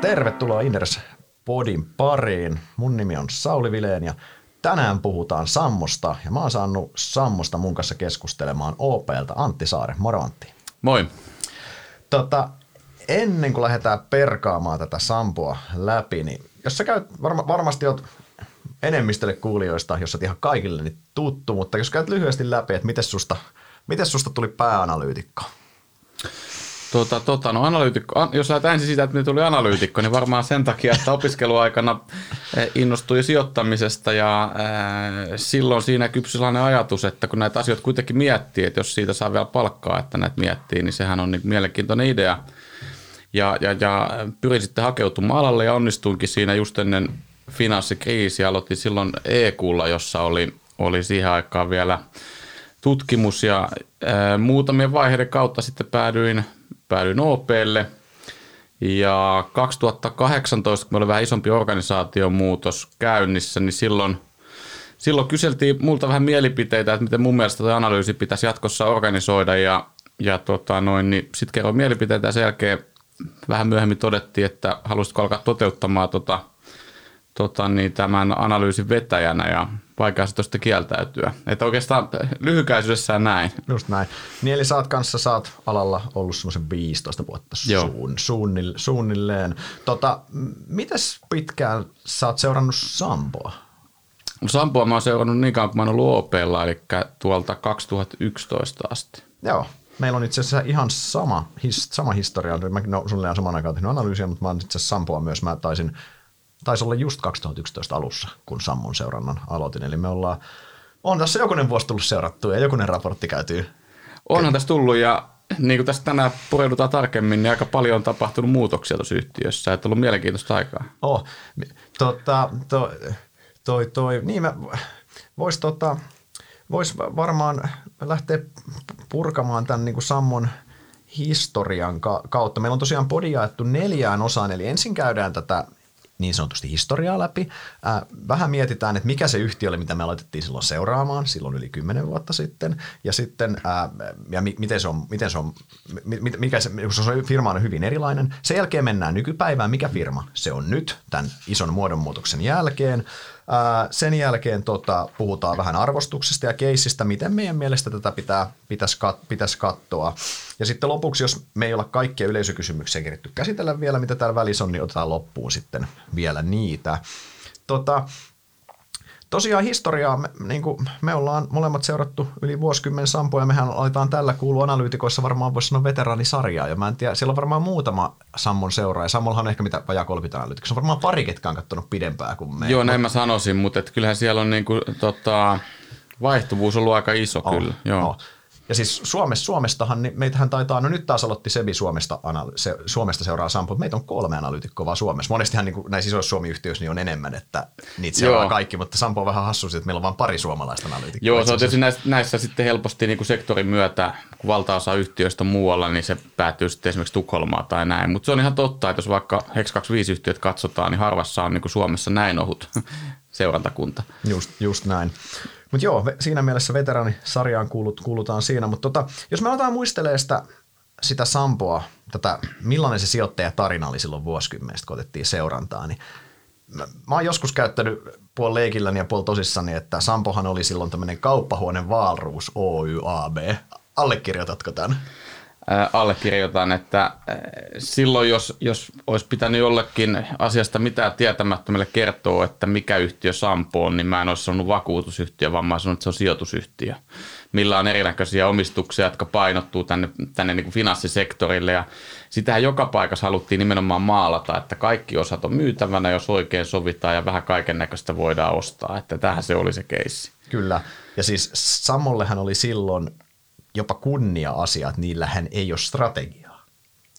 Tervetuloa Inners Podin pariin. Mun nimi on Sauli Vileen ja tänään puhutaan Sammosta ja mä oon saanut Sammosta mun kanssa keskustelemaan OPlta Antti Saare. Moro Antti. Moi. Tota, ennen kuin lähdetään perkaamaan tätä Sampoa läpi, niin jos sä käyt, varma, varmasti oot enemmistölle kuulijoista, jos oot ihan kaikille niin tuttu, mutta jos käyt lyhyesti läpi, että miten susta, miten susta tuli pääanalyytikko? Tota, tota, no analyytikko, jos lähdetään ensin siitä, että tuli analyytikko, niin varmaan sen takia, että opiskeluaikana eh, innostui sijoittamisesta ja äh, silloin siinä kypsy sellainen ajatus, että kun näitä asioita kuitenkin miettii, että jos siitä saa vielä palkkaa, että näitä miettii, niin sehän on niin mielenkiintoinen idea. Ja, ja, ja pyrin sitten hakeutumaan alalle ja onnistuinkin siinä just ennen finanssikriisiä. Aloitin silloin EQlla, jossa oli, oli siihen aikaan vielä tutkimus ja äh, muutamien vaiheiden kautta sitten päädyin – päädyin OPlle. Ja 2018, kun oli vähän isompi organisaation muutos käynnissä, niin silloin, silloin kyseltiin multa vähän mielipiteitä, että miten mun mielestä tuo analyysi pitäisi jatkossa organisoida. Ja, ja tota noin, niin sitten kerroin mielipiteitä ja sen jälkeen vähän myöhemmin todettiin, että halusitko alkaa toteuttamaan tota, tota, niin tämän analyysin vetäjänä ja vaikea se tuosta kieltäytyä. Että oikeastaan lyhykäisyydessään näin. Just näin. Niin eli sä oot kanssa, sä oot alalla ollut semmoisen 15 vuotta suun, suunnil, suunnilleen. Tota, mites pitkään sä oot seurannut Sampoa? No Sampoa mä oon seurannut niin kauan kuin mä oon ollut OPlla, eli tuolta 2011 asti. Joo, meillä on itse asiassa ihan sama, his, sama historia. Mäkin no, sulle saman aikaan tehnyt analyysiä, mutta mä oon itse asiassa Sampoa myös. Mä taisin taisi olla just 2011 alussa, kun Sammon seurannan aloitin. Eli me ollaan, on tässä jokunen vuosi tullut seurattua ja jokunen raportti käytyy. Onhan tässä tullut ja niin kuin tästä tänään pureudutaan tarkemmin, niin aika paljon on tapahtunut muutoksia tuossa yhtiössä. Että on ollut mielenkiintoista aikaa. Oh, tota, to, toi, toi, niin mä vois, tota, vois varmaan lähteä purkamaan tämän niin kuin Sammon historian kautta. Meillä on tosiaan podi jaettu neljään osaan, eli ensin käydään tätä niin sanotusti historiaa läpi. Äh, vähän mietitään, että mikä se yhtiö oli, mitä me aloitettiin silloin seuraamaan, silloin yli kymmenen vuotta sitten, ja sitten ja mi- miten se on, miten se on mikä se, se firma on hyvin erilainen. Sen jälkeen mennään nykypäivään, mikä firma se on nyt tämän ison muodonmuutoksen jälkeen. Sen jälkeen tota, puhutaan vähän arvostuksesta ja keissistä, miten meidän mielestä tätä pitää, pitäisi, kat, pitäisi katsoa. Ja sitten lopuksi, jos me ei olla kaikkia yleisökysymyksiä keritty käsitellä vielä, mitä täällä välissä on, niin otetaan loppuun sitten vielä niitä. Tota, tosiaan historiaa, me, niin kuin me ollaan molemmat seurattu yli vuosikymmen Sampoa ja mehän aletaan tällä kuulua analyytikoissa varmaan voisi sanoa veteraanisarjaa ja mä en tiedä, siellä on varmaan muutama Sammon ja Sammollahan on ehkä mitä vajaa 30 analyytikossa, on varmaan pari, ketkä on katsonut pidempää kuin me. Joo, näin mä sanoisin, mutta et kyllähän siellä on niinku, tota, vaihtuvuus ollut aika iso oh, kyllä. Joo. Oh. Ja siis Suomessa, Suomestahan, niin meitähän taitaa, no nyt taas aloitti Sebi Suomesta, se, Suomesta seuraa Sampo, mutta meitä on kolme analyytikkoa vaan Suomessa. Monestihan niin kuin näissä isoissa Suomi-yhtiöissä niin on enemmän, että niitä seuraa Joo. kaikki, mutta Sampo on vähän hassu, että meillä on vain pari suomalaista analyytikkoa. Joo, se on tietysti näissä, näissä sitten helposti niin kuin sektorin myötä, kun valtaosa yhtiöistä on muualla, niin se päätyy sitten esimerkiksi Tukholmaan tai näin. Mutta se on ihan totta, että jos vaikka Hex 25-yhtiöt katsotaan, niin harvassa on niin kuin Suomessa näin ohut seurantakunta. Just, just näin. Mutta joo, siinä mielessä veteraanisarjaan kuulut, kuulutaan siinä. Mutta tota, jos me aletaan muistelemaan sitä, sitä Sampoa, tätä, millainen se sijoittajatarina oli silloin vuosikymmenestä, kun otettiin seurantaa, niin mä, mä oon joskus käyttänyt puol leikilläni ja puol tosissani, että Sampohan oli silloin tämmöinen kauppahuone Valruus Oy AB. Allekirjoitatko tämän? Allekirjoitan, että silloin jos, jos olisi pitänyt jollekin asiasta mitään tietämättömälle kertoa, että mikä yhtiö Sampo on, niin mä en olisi sanonut vakuutusyhtiö, vaan mä olisin sanonut, että se on sijoitusyhtiö, millä on erinäköisiä omistuksia, jotka painottuu tänne, tänne niin kuin finanssisektorille. Ja sitähän joka paikassa haluttiin nimenomaan maalata, että kaikki osat on myytävänä, jos oikein sovitaan ja vähän kaiken näköistä voidaan ostaa, että tähän se oli se keissi. Kyllä, ja siis Samollehan oli silloin jopa kunnia-asia, että niillähän ei ole strategiaa.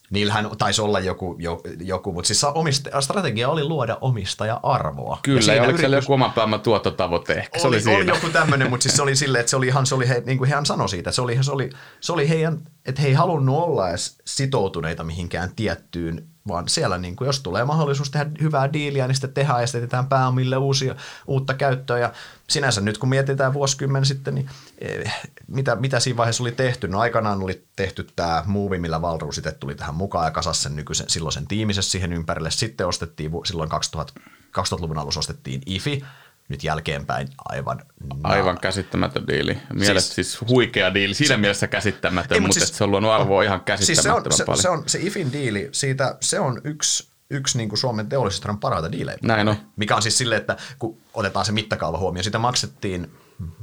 Niillähän taisi olla joku, joku mutta siis omista, strategia oli luoda omistaja-arvoa. Kyllä, ja, ja oliko yritys... joku oman pääoman tuottotavoite ehkä? Se oli, oli, oli joku tämmöinen, mutta siis se oli silleen, että se oli ihan, se oli he, niin kuin hän sanoi siitä, se oli, se oli, se oli heidän, että he ei halunnut olla edes sitoutuneita mihinkään tiettyyn, vaan siellä niin kuin, jos tulee mahdollisuus tehdä hyvää diiliä, niin sitten tehdään ja sitten pääomille uusia, uutta käyttöä. Ja sinänsä nyt kun mietitään vuosikymmen sitten, niin eh, mitä, mitä siinä vaiheessa oli tehty? No aikanaan oli tehty tämä Move, millä Valru sitten tuli tähän mukaan ja kasasi sen nykyisen silloisen tiimisessä siihen ympärille. Sitten ostettiin silloin 2000, 2000-luvun alussa ostettiin IFI, nyt jälkeenpäin aivan... Aivan käsittämätön diili. Mielestäni siis, siis huikea diili. Siinä se, mielessä käsittämätön, ei, mutta, siis, se on luonut arvoa ihan käsittämättömän siis se on, paljon. Se, se, on, se IFin diili, siitä, se on yksi yksi niin kuin Suomen teollisuuden parhaita diilejä. Näin on. Mikä on siis silleen, että kun otetaan se mittakaava huomioon, sitä maksettiin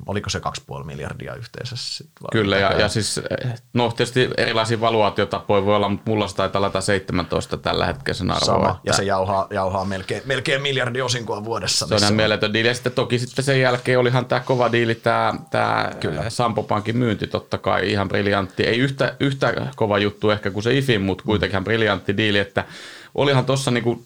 oliko se 2,5 miljardia yhteensä? Kyllä, ja, ja siis, no tietysti erilaisia valuaatiotapoja voi olla, mutta mulla se taitaa olla 17 tällä hetkellä sen arvoa. Sama, että... ja se jauhaa, jauhaa melkein, melkein miljardi osinkoa vuodessa. Se on ihan mieletön diili, ja sitten toki sitten sen jälkeen olihan tämä kova diili, tämä, tämä Sampo Pankin myynti totta kai ihan briljantti. Ei yhtä, yhtä kova juttu ehkä kuin se IFIN, mutta kuitenkin briljantti diili, että olihan tuossa niinku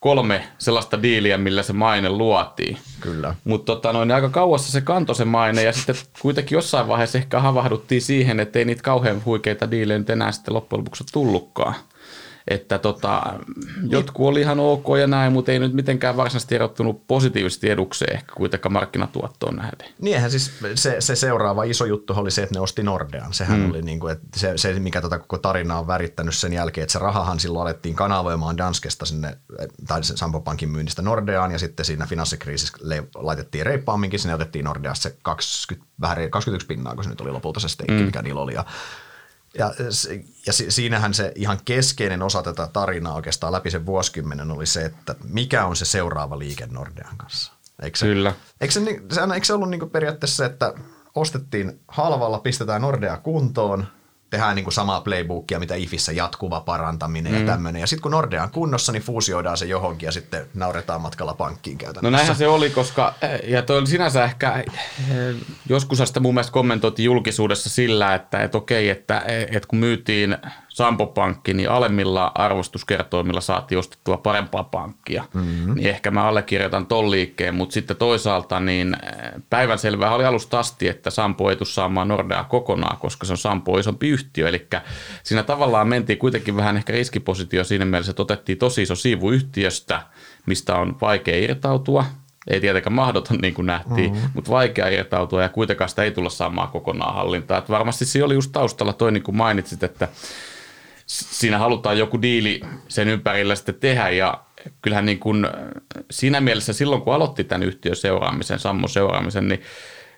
kolme sellaista diiliä, millä se maine luotiin. Kyllä. Mutta tota, noin, aika kauassa se kantoi se maine ja sitten kuitenkin jossain vaiheessa ehkä havahduttiin siihen, että ei niitä kauhean huikeita diilejä nyt enää sitten loppujen lopuksi tullutkaan. Että tota, jotkut oli ihan ok ja näin, mutta ei nyt mitenkään varsinaisesti erottunut positiivisesti edukseen ehkä kuitenkaan markkinatuottoon nähden. Niinhän siis se, se seuraava iso juttu oli se, että ne osti Nordean. Sehän mm. oli niin kuin, että se, se, mikä tota koko tarina on värittänyt sen jälkeen, että se rahahan silloin alettiin kanavoimaan Danskesta sinne, tai Sampo Pankin myynnistä Nordeaan, ja sitten siinä finanssikriisissä laitettiin reippaamminkin, sinne otettiin Nordeasta se 20, vähän 21 pinnaa, kun se nyt oli lopulta se steikki, mm. mikä niillä oli, ja ja, ja siinähän se ihan keskeinen osa tätä tarinaa oikeastaan läpi sen vuosikymmenen oli se, että mikä on se seuraava liike Nordean kanssa. Eikö se, Kyllä. Eikö se, se, eikö se ollut niin periaatteessa se, että ostettiin halvalla, pistetään Nordea kuntoon, tehdään niin kuin samaa playbookia, mitä IFissä jatkuva parantaminen mm. ja tämmöinen. Ja sitten kun Nordea on kunnossa, niin fuusioidaan se johonkin ja sitten nauretaan matkalla pankkiin käytännössä. No näinhän se oli, koska, eh, ja toi oli sinänsä ehkä, eh, joskus sitä mun mielestä kommentoitiin julkisuudessa sillä, että et okei, että et kun myytiin Sampo Pankki, niin alemmilla arvostuskertoimilla saatiin ostettua parempaa pankkia. Mm-hmm. Niin ehkä mä allekirjoitan ton liikkeen, mutta sitten toisaalta niin eh, päivänselvää oli alusta asti, että Sampo ei tule saamaan Nordea kokonaan, koska se on Sampo isompi yhtiö. Eli siinä tavallaan mentiin kuitenkin vähän ehkä riskipositio siinä mielessä, että otettiin tosi iso siivu yhtiöstä, mistä on vaikea irtautua – ei tietenkään mahdoton niin kuin nähtiin, mm-hmm. mutta vaikea irtautua ja kuitenkaan sitä ei tulla saamaan kokonaan hallintaa. Että varmasti siinä oli just taustalla toi, niin kuin mainitsit, että siinä halutaan joku diili sen ympärillä sitten tehdä ja kyllähän niin kuin siinä mielessä silloin, kun aloitti tämän yhtiön seuraamisen, Sammon seuraamisen, niin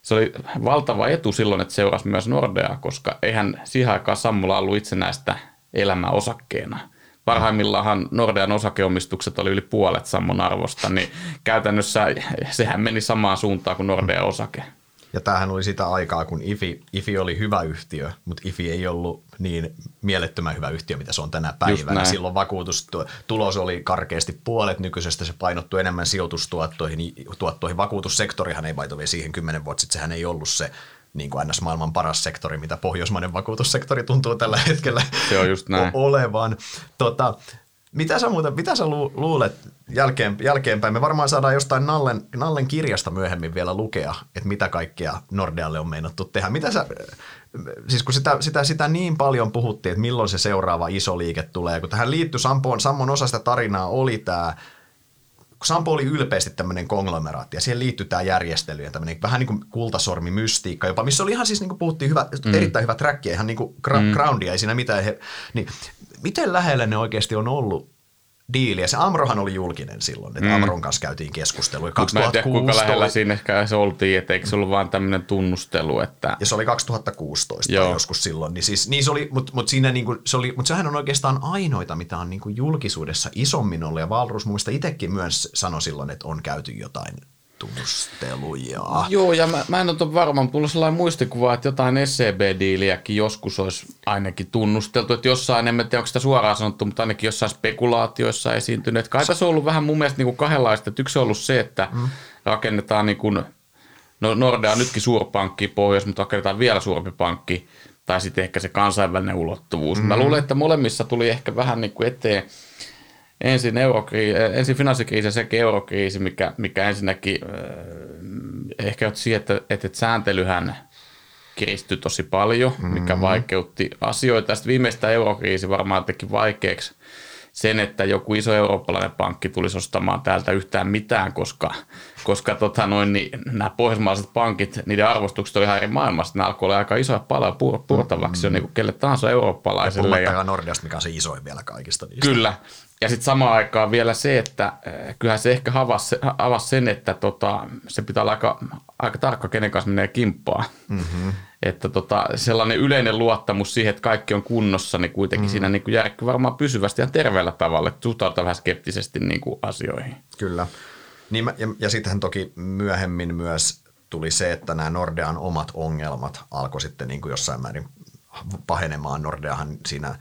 se oli valtava etu silloin, että seurasi myös Nordea, koska eihän siihen aikaan Sammulla ollut itsenäistä elämää osakkeena. Parhaimmillaan Nordean osakeomistukset oli yli puolet Sammon arvosta, niin käytännössä sehän meni samaan suuntaan kuin Nordea osake. Ja tämähän oli sitä aikaa, kun IFI, IFI oli hyvä yhtiö, mutta IFI ei ollut niin mielettömän hyvä yhtiö, mitä se on tänä päivänä. Silloin vakuutustulos oli karkeasti puolet nykyisestä, se painottui enemmän sijoitustuottoihin. Tuottoihin. Vakuutussektorihan ei vaitovi siihen kymmenen vuotta sitten, sehän ei ollut se niin kuin ns. maailman paras sektori, mitä pohjoismainen vakuutussektori tuntuu tällä hetkellä se on just näin. olevan. Tota, mitä sä, muuta, mitä sä luulet jälkeen, jälkeenpäin? Me varmaan saadaan jostain Nallen, Nallen kirjasta myöhemmin vielä lukea, että mitä kaikkea Nordealle on meinattu tehdä. Mitä sä, siis kun sitä, sitä, sitä niin paljon puhuttiin, että milloin se seuraava iso liike tulee, kun tähän liittyi Sampoon, Sammon osa sitä tarinaa oli tämä kun Sampo oli ylpeästi tämmöinen konglomeraatti ja siihen liittyy tämä järjestely ja tämmöinen vähän niin kuin kultasormi mystiikka jopa, missä oli ihan siis niin kuin puhuttiin hyvä, mm. erittäin hyvä track ihan niin kuin gra- mm. groundia, ei siinä mitään. He, niin miten lähellä ne oikeasti on ollut diiliä. Se Amrohan oli julkinen silloin, että mm. Amron kanssa käytiin keskustelua. 2016. Mä en tiedä, kuinka lähellä siinä ehkä se oltiin, että eikö se ollut vaan tämmöinen tunnustelu. Että... Ja se oli 2016 Joo. joskus silloin. Niin siis, niin se oli, mutta mut siinä niinku, se oli, mutta sehän on oikeastaan ainoita, mitä on niinku julkisuudessa isommin ollut. Ja Valrus mun mielestä itsekin myös sanoi silloin, että on käyty jotain tunnusteluja. Joo, ja mä, mä en ole varma, mutta mulla on sellainen muistikuva, että jotain SCB-diiliäkin joskus olisi ainakin tunnusteltu, että jossain, en tiedä onko sitä suoraan sanottu, mutta ainakin jossain spekulaatioissa esiintynyt. Kai tässä on ollut vähän mun mielestä niin kuin kahdenlaista, että yksi on ollut se, että mm. rakennetaan niin kuin, no Nordea on nytkin suurpankki pohjois, mutta rakennetaan vielä suurempi pankki, tai sitten ehkä se kansainvälinen ulottuvuus. Mm. Mä luulen, että molemmissa tuli ehkä vähän niin kuin eteen ensin, eurokriisi, ensin finanssikriisi ja sekin eurokriisi, mikä, mikä ensinnäkin äh, ehkä johti siihen, että, että, että sääntelyhän kiristyi tosi paljon, mikä mm. vaikeutti asioita. Sitten viimeistä eurokriisi varmaan teki vaikeaksi sen, että joku iso eurooppalainen pankki tulisi ostamaan täältä yhtään mitään, koska, koska tota noin, niin nämä pohjoismaiset pankit, niiden arvostukset oli ihan eri maailmasta. Nämä alkoi olla aika isoja paloja pur, purtavaksi mm. jo niin kuin kelle tahansa eurooppalaiselle. Ja, ja Nordeasta, mikä on se isoin vielä kaikista niistä. Kyllä. Ja sitten samaan aikaan vielä se, että eh, kyllähän se ehkä avasi, avasi sen, että tota, se pitää olla aika, aika tarkka, kenen kanssa menee kimppaa. Mm-hmm. Että tota, sellainen yleinen luottamus siihen, että kaikki on kunnossa, niin kuitenkin mm-hmm. siinä niin järkky varmaan pysyvästi ja terveellä tavalla, että suhtaudutaan vähän skeptisesti niin kuin asioihin. Kyllä. Niin, ja, ja sittenhän toki myöhemmin myös tuli se, että nämä Nordean omat ongelmat alkoi sitten niin kuin jossain määrin pahenemaan. Nordeahan siinä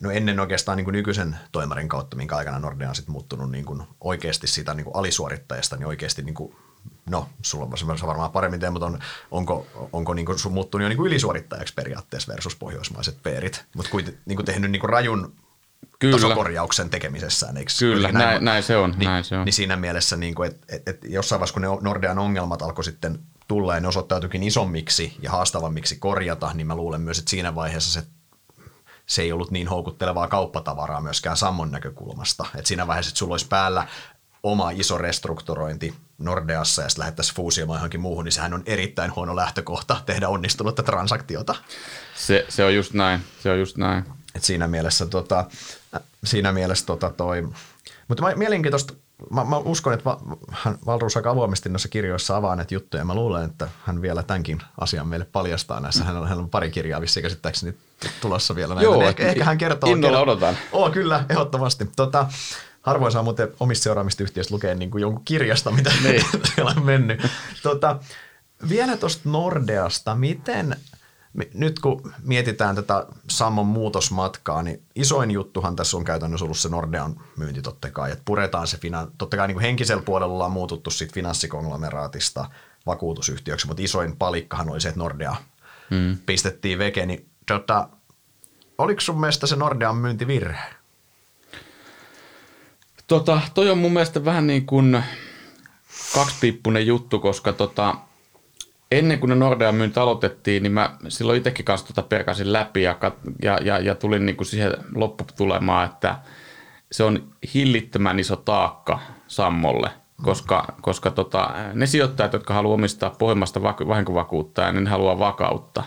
no ennen oikeastaan niin kuin nykyisen toimarin kautta, minkä aikana Nordea on sitten muuttunut niin kuin oikeasti siitä niin kuin alisuorittajasta, niin oikeasti niin kuin, no sulla on varmaan paremmin tee, mutta on, onko, onko niin kuin sun muuttunut jo niin kuin ylisuorittajaksi periaatteessa versus pohjoismaiset peerit, mutta kuitenkin niin kuin tehnyt niin kuin rajun Kyllä. tasokorjauksen tekemisessään. Eikö? Kyllä, näin, näin, näin, se on, niin, näin se on. Niin siinä mielessä, niin kuin, että, että, että jossain vaiheessa, kun ne Nordean ongelmat alkoi sitten tulla ja ne osoittautuikin isommiksi ja haastavammiksi korjata, niin mä luulen myös, että siinä vaiheessa se se ei ollut niin houkuttelevaa kauppatavaraa myöskään Sammon näkökulmasta. Et siinä vaiheessa, että sulla olisi päällä oma iso restrukturointi Nordeassa ja sitten lähdettäisiin fuusioimaan johonkin muuhun, niin sehän on erittäin huono lähtökohta tehdä onnistunutta transaktiota. Se, se on just näin, se on just näin. Et siinä mielessä, tota, siinä mielessä tota toi, mutta mielenkiintoista, mä, mä uskon, että hän Valruus aika avoimesti noissa kirjoissa avaa näitä juttuja. Mä luulen, että hän vielä tämänkin asian meille paljastaa näissä. Hän on, hän on pari kirjaa vissiin käsittääkseni tulossa vielä näitä. Joo, ehkä, ehkä hän kertoo. Innolla odotan. Oo, kyllä, ehdottomasti. Tota, harvoin saa muuten omista seuraamista yhtiöistä lukea niin kuin jonkun kirjasta, mitä niin. siellä on mennyt. Tota, vielä tuosta Nordeasta, miten, nyt kun mietitään tätä Sammon muutosmatkaa, niin isoin juttuhan tässä on käytännössä ollut se Nordean myynti totta kai, että puretaan se, totta kai niin kuin henkisellä puolella ollaan muututtu siitä finanssikonglomeraattista vakuutusyhtiöksi, mutta isoin palikkahan oli se, että Nordea hmm. pistettiin veke, niin tota, oliko sun mielestä se Nordean myynti virhe? Tota, toi on mun mielestä vähän niin kuin kaksipiippunen juttu, koska tota, ennen kuin ne Nordean myynti aloitettiin, niin mä silloin itsekin kanssa tota perkasin läpi ja, ja, ja, ja tulin niin kuin siihen lopputulemaan, että se on hillittömän iso taakka Sammolle, koska, koska tota, ne sijoittajat, jotka haluaa omistaa pohjimmasta vahinkovakuuttaa, niin ne haluaa vakautta.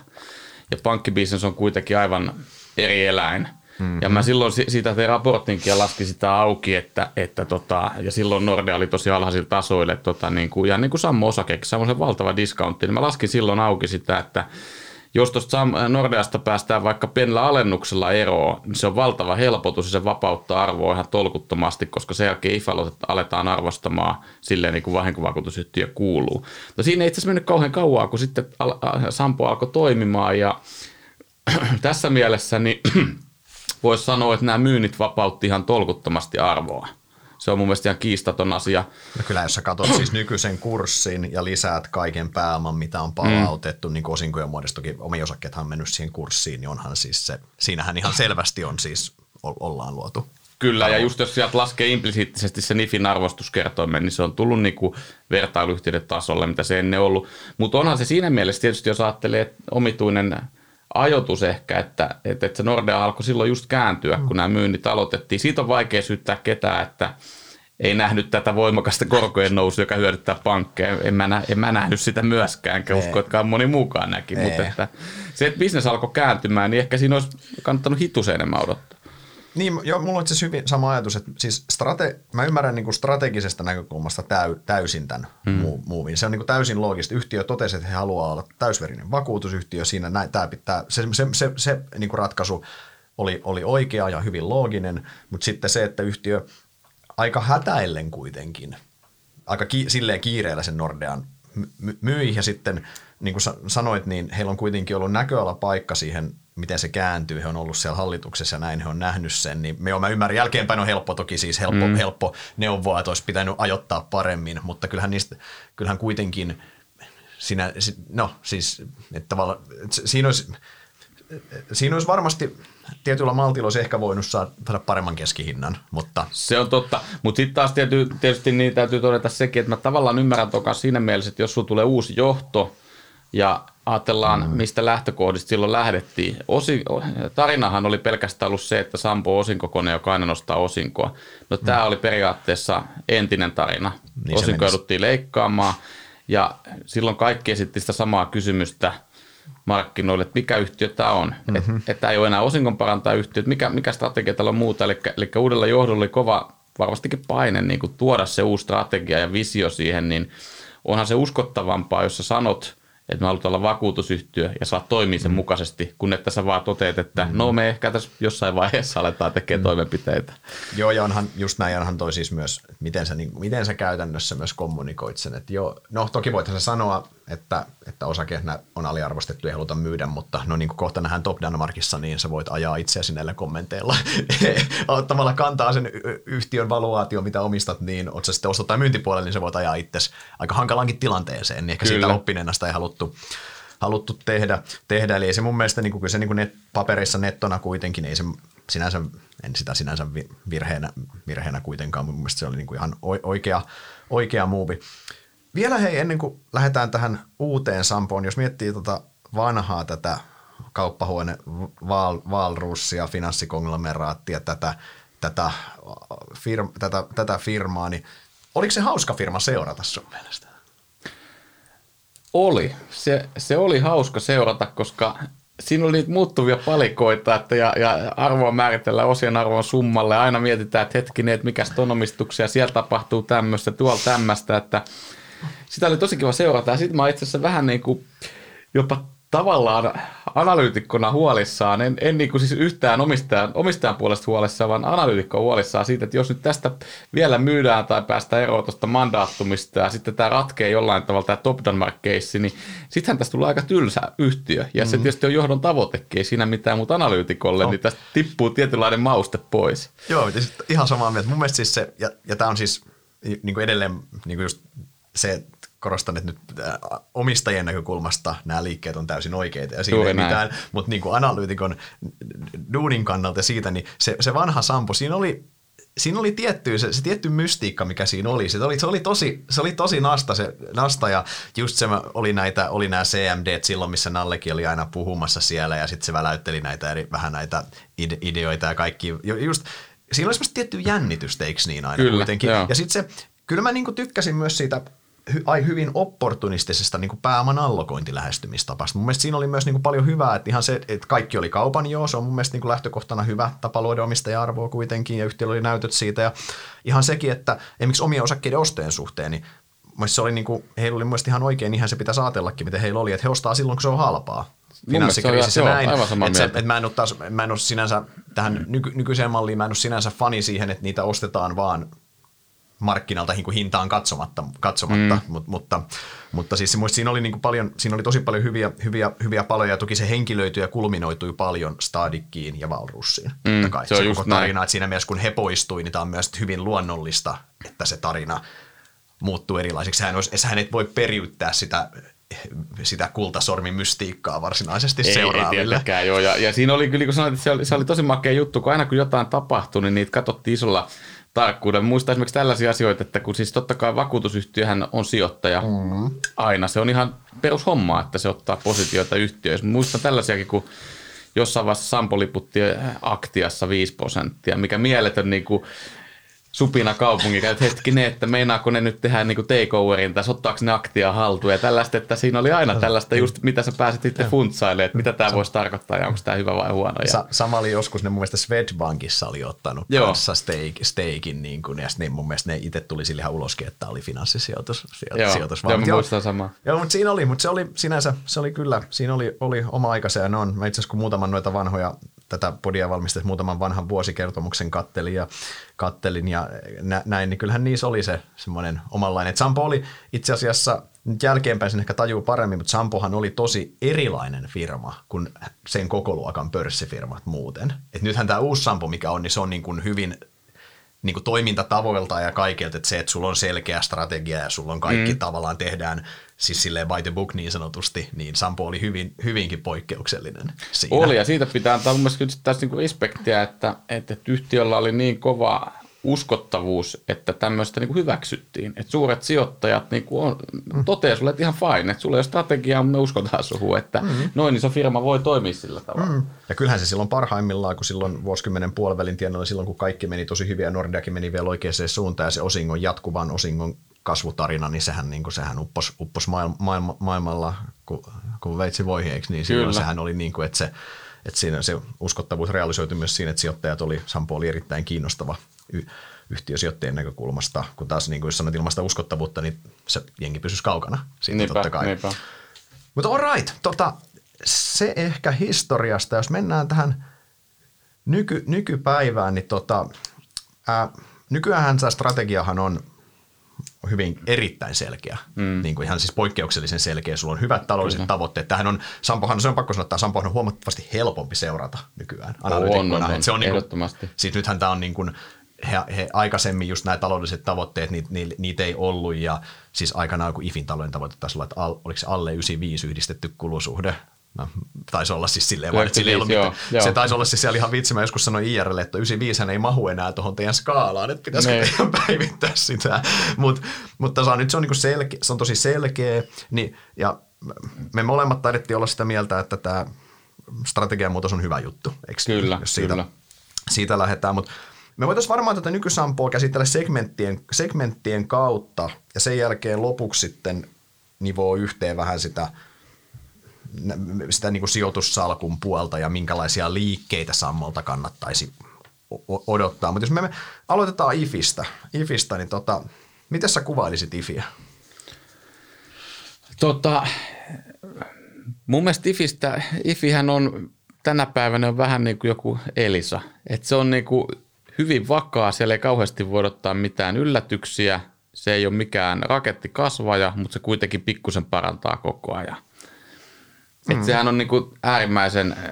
Ja pankkibisnes on kuitenkin aivan eri eläin. Mm-hmm. Ja mä silloin siitä tein raportinkin ja laskin sitä auki, että, että tota, ja silloin Nordea oli tosi alhaisilla tasoilla, tota, niin kuin, ja niin kuin Sammo Osakekin, semmoisen valtava discountti, niin mä laskin silloin auki sitä, että jos tuosta Nordeasta päästään vaikka pienellä alennuksella eroon, niin se on valtava helpotus ja se vapauttaa arvoa ihan tolkuttomasti, koska sen jälkeen IFALot aletaan arvostamaan silleen niin kuin vahinkovakuutusyhtiö kuuluu. No siinä ei itse asiassa mennyt kauhean kauan, kun sitten Sampo alkoi toimimaan ja tässä mielessä niin voisi sanoa, että nämä myynnit vapautti ihan tolkuttomasti arvoa. Se on mun mielestä ihan kiistaton asia. No kyllä, jos sä katsot siis nykyisen kurssin ja lisäät kaiken pääoman, mitä on palautettu, mm. niin osinkojen muodostokin omi osakkeethan on mennyt siihen kurssiin, niin onhan siis se, siinähän ihan selvästi on siis, ollaan luotu. Kyllä, ja just jos sieltä laskee implisiittisesti se NIFin arvostuskertoimen, niin se on tullut niinku vertailuyhtiöiden tasolle, mitä se ennen ollut. Mutta onhan se siinä mielessä tietysti, jos ajattelee omituinen – ajoitus ehkä, että, että, että se Nordea alkoi silloin just kääntyä, kun nämä myynnit aloitettiin. Siitä on vaikea syyttää ketään, että ei nähnyt tätä voimakasta korkojen nousua, joka hyödyttää pankkeja. En mä, nä, en mä nähnyt sitä myöskään, enkä usko, että moni muukaan näki. Mutta että se, että bisnes alkoi kääntymään, niin ehkä siinä olisi kannattanut hituseen enemmän odottaa. Niin, joo, mulla on itse hyvin sama ajatus, että siis strate, mä ymmärrän niin kuin strategisesta näkökulmasta täy, täysin tämän hmm. muuvin. Se on niin kuin täysin loogista. Yhtiö totesi, että he haluaa olla täysverinen vakuutusyhtiö. Siinä näin, tämä pitää, se, se, se, se niin kuin ratkaisu oli, oli oikea ja hyvin looginen, mutta sitten se, että yhtiö aika hätäillen kuitenkin, aika ki, silleen kiireellä sen Nordean myi ja sitten niin kuin sanoit, niin heillä on kuitenkin ollut näköala paikka siihen miten se kääntyy, he on ollut siellä hallituksessa ja näin he on nähnyt sen, niin me, mä ymmärrän, jälkeenpäin on helppo toki siis helppo, mm. helppo neuvoa, että olisi pitänyt ajoittaa paremmin, mutta kyllähän niistä, kyllähän kuitenkin siinä, no siis, että tavallaan, että siinä olisi, siinä olisi varmasti tietyllä maltilla olisi ehkä voinut saada paremman keskihinnan, mutta... Se on totta, mutta sitten taas tietysti niin täytyy todeta sekin, että mä tavallaan ymmärrän toka siinä mielessä, että jos sulla tulee uusi johto, Ja ajatellaan, mm. mistä lähtökohdista silloin lähdettiin. Osi, tarinahan oli pelkästään ollut se, että Sampo on osinkokone, joka aina nostaa osinkoa. No mm. tämä oli periaatteessa entinen tarina. Niin Osinko jouduttiin leikkaamaan ja silloin kaikki esitti sitä samaa kysymystä markkinoille, että mikä yhtiö tämä on. Mm-hmm. Että et ei ole enää osinkon parantaa yhtiöt, mikä, mikä strategia täällä on muuta. Eli, eli uudella johdolla oli kova varmastikin paine niin kuin tuoda se uusi strategia ja visio siihen, niin onhan se uskottavampaa, jos sä sanot – että me halutaan olla vakuutusyhtiö ja saa toimia sen mm. mukaisesti, kun että sä vaan toteat, että mm. no me ehkä tässä jossain vaiheessa aletaan tekemään mm. toimenpiteitä. Joo, ja onhan, just näin onhan toi siis myös, miten sä, niin, miten sä käytännössä myös kommunikoit sen. Että joo, no toki voithan sä sanoa, että, että osake on aliarvostettu ja haluta myydä, mutta no niin kuin kohta nähdään Top Danmarkissa, niin sä voit ajaa itseäsi näillä kommenteilla ottamalla kantaa sen yhtiön valuaatio, mitä omistat, niin oot sä sitten osto- tai myyntipuolella, niin sä voit ajaa itse aika hankalankin tilanteeseen, niin ehkä Kyllä. siitä oppineena sitä ei haluttu, haluttu tehdä, tehdä. Eli ei se mun mielestä, niin kuin, se niin kuin net, paperissa nettona kuitenkin, ei se sinänsä, en sitä sinänsä virheenä, virheenä kuitenkaan, mun mielestä se oli niin kuin ihan oikea, oikea muuvi. Vielä hei, ennen kuin lähdetään tähän uuteen Sampoon, jos miettii tota vanhaa tätä kauppahuone Val, Valrussia, tätä, tätä, firma, tätä, tätä firmaa, niin oliko se hauska firma seurata sun mielestä? Oli. Se, se oli hauska seurata, koska siinä oli niitä muuttuvia palikoita, että ja, ja arvoa määritellään osien arvon summalle. Aina mietitään, että hetkinen, että mikä on omistuksia, siellä tapahtuu tämmöistä, tuolla tämmöistä, että – sitä oli tosi kiva seurata. Ja sitten mä itse asiassa vähän niin kuin jopa tavallaan analyytikkona huolissaan, en, en niin kuin siis yhtään omistajan, omistajan puolesta huolissaan, vaan analyytikko huolissaan siitä, että jos nyt tästä vielä myydään tai päästään eroon tuosta mandaattumista ja sitten tämä ratkee jollain tavalla tämä Top Denmark case, niin sittenhän tästä tulee aika tylsä yhtiö. Ja mm-hmm. se tietysti on johdon tavoitekin, ei siinä mitään, mutta analyytikolle, no. niin tästä tippuu tietynlainen mauste pois. Joo, ihan samaa mieltä. Mun mielestä siis se, ja, ja tämä on siis niin kuin edelleen niin kuin just se, korostan, että nyt omistajien näkökulmasta nämä liikkeet on täysin oikeita ja siinä ei mitään, mutta niin kuin analyytikon duunin kannalta siitä, niin se, se vanha Sampo, siinä oli siinä oli tietty, se, se tietty mystiikka, mikä siinä oli. Se oli, se oli, tosi, se oli tosi nasta, se, nasta ja just se oli, näitä, oli nämä CMD silloin, missä Nallekin oli aina puhumassa siellä ja sitten se väläytteli näitä eri, vähän näitä ide, ideoita ja kaikki. Just, siinä oli semmoista tiettyä jännitystä, eikö niin aina Kyllä, kuitenkin. Joo. Ja sitten se, kyllä mä niinku tykkäsin myös siitä hy, ai hyvin opportunistisesta niin kuin pääoman allokointilähestymistapasta. Mun mielestä siinä oli myös niin kuin paljon hyvää, että ihan se, että kaikki oli kaupan joo, se on mun mielestä niin kuin lähtökohtana hyvä tapa luoda omistaja-arvoa kuitenkin ja yhtiöllä oli näytöt siitä ja ihan sekin, että esimerkiksi omien osakkeiden ostojen suhteen, niin se oli niin kuin, heillä oli mun ihan oikein, ihan se pitäisi ajatellakin, miten heillä oli, että he ostaa silloin, kun se on halpaa finanssikriisissä näin. Että se, että mä, en ole taas, mä en ole sinänsä tähän nyky, nykyiseen malliin, mä en ole sinänsä fani siihen, että niitä ostetaan vaan markkinalta niin hintaan katsomatta, katsomatta mm. Mut, mutta, mutta siis siinä oli, niin kuin paljon, siinä oli tosi paljon hyviä, hyviä, hyviä paloja ja toki se henkilöityi ja kulminoitui paljon Stadikkiin ja Valrussiin. Mm, kai. Se, on se just koko tarina, että siinä mielessä kun he poistui, niin tämä on myös hyvin luonnollista, että se tarina muuttuu erilaiseksi. Sehän, olisi, sehän et voi periyttää sitä sitä kultasormin mystiikkaa varsinaisesti ei, seuraaville. Ei joo. Ja, ja siinä oli kyllä, kun sanoit, että se oli, se oli tosi makea juttu, kun aina kun jotain tapahtui, niin niitä katsottiin isolla tarkkuuden. Muista esimerkiksi tällaisia asioita, että kun siis totta kai vakuutusyhtiöhän on sijoittaja mm. aina. Se on ihan perushomma, että se ottaa positioita yhtiöissä. Muistan tällaisiakin, kun jossain vaiheessa Sampo liputti Aktiassa 5 prosenttia, mikä mieletön niin kuin supina kaupunki, että hetkinen, että meinaako ne nyt tehdä niin takeoverin tai ottaako ne aktia haltuun ja tällaista, että siinä oli aina tällaista just, mitä sä pääsit itse funtsailemaan, että mitä tämä voisi tarkoittaa ja onko tämä hyvä vai huono. Ja... Sa- sama oli joskus, ne mun mielestä Swedbankissa oli ottanut Joo. kanssa steak, steikin, niin kuin, ja sitten mun mielestä ne itse tuli sille ihan uloskin, että oli finanssisijoitus. Joo, sijoitus, Joo mä muistan samaa. Joo, mutta siinä oli, mutta se oli sinänsä, se oli kyllä, siinä oli, oli oma aikansa ja ne on, mä itse asiassa kun muutaman noita vanhoja tätä podia valmistettu muutaman vanhan vuosikertomuksen kattelin ja, kattelin ja nä, näin, niin kyllähän niissä oli se semmoinen omanlainen. Et Sampo oli itse asiassa, nyt jälkeenpäin sen ehkä tajuu paremmin, mutta Sampohan oli tosi erilainen firma kuin sen kokoluokan pörssifirmat muuten. Et nythän tämä uusi Sampo, mikä on, niin se on niin kuin hyvin niin kuin toimintatavoilta ja kaikilta, että se, että sulla on selkeä strategia ja sulla on kaikki mm. tavallaan tehdään siis silleen by the book niin sanotusti, niin Sampo oli hyvin, hyvinkin poikkeuksellinen siinä. Oli ja siitä pitää antaa mun mielestä tässä niin respektiä, että, että yhtiöllä oli niin kova uskottavuus, että tämmöistä niin kuin hyväksyttiin. Että suuret sijoittajat niin kuin on, mm. toteaa sulle, että ihan fine, että sulla ei ole strategiaa, mutta me uskotaan suhun, että mm. noin iso firma voi toimia sillä tavalla. Mm. Ja kyllähän se silloin parhaimmillaan, kun silloin vuosikymmenen puolivälin tienoilla, silloin kun kaikki meni tosi hyvin ja Nordeakin meni vielä oikeaan suuntaan ja se osingon jatkuvan osingon kasvutarina, niin sehän, niin kuin, sehän uppos, uppos maailma, maailma, maailmalla, kun, kun veitsi voiheeksi, niin silloin Kyllä. sehän oli niin kuin, että se, että siinä se uskottavuus realisoitui myös siinä, että sijoittajat oli, Sampo oli erittäin kiinnostava y- yhtiösijoittajien näkökulmasta, kun taas niin kuin jos sanot ilmaista uskottavuutta, niin se jengi pysyisi kaukana siitä niinpä, totta kai. Niinpä. Mutta all right, tota, se ehkä historiasta, jos mennään tähän nyky, nykypäivään, niin tota, ää, nykyään tämä strategiahan on hyvin erittäin selkeä, mm. niin kuin ihan siis poikkeuksellisen selkeä. Sulla on hyvät taloudelliset Kyllä. tavoitteet. Tähän on, Sampohan, se on pakko sanoa, että Sampohan on huomattavasti helpompi seurata nykyään analytikkona. On, on, on. Se on niin kuin, siis nythän tämä on niin kuin, he, he, aikaisemmin just nämä taloudelliset tavoitteet, ni, ni, niitä ei ollut ja siis aikanaan kun IFin talouden tavoite taisi olla, että al, oliko se alle 95 yhdistetty kulusuhde, No, taisi olla siis silleen, vaan, että sille ei ollut joo, joo. se taisi olla siis siellä ihan vitsi, mä joskus sanoin IRlle, että 95 ei mahu enää tuohon teidän skaalaan, että pitäisikö ne. teidän päivittää sitä, Mut, mutta se on, nyt se on, niin selkeä, se on tosi selkeä, niin, ja me molemmat taidettiin olla sitä mieltä, että tämä strategian muutos on hyvä juttu, eikö? Kyllä, jos siitä, kyllä. siitä lähdetään, mutta me voitaisiin varmaan tätä nykysampoa käsitellä segmenttien, segmenttien kautta ja sen jälkeen lopuksi sitten nivoo yhteen vähän sitä – sitä niin kuin sijoitussalkun puolta ja minkälaisia liikkeitä sammolta kannattaisi odottaa. Mutta jos me aloitetaan IFistä, IFistä niin tota, miten sä kuvailisit IFiä? Tota, mun mielestä IFistä, IFihän on tänä päivänä on vähän niin kuin joku Elisa. Et se on niin kuin hyvin vakaa, siellä ei kauheasti voi odottaa mitään yllätyksiä. Se ei ole mikään rakettikasvaja, mutta se kuitenkin pikkusen parantaa koko ajan. Mm. Et sehän on niin kuin äärimmäisen äh,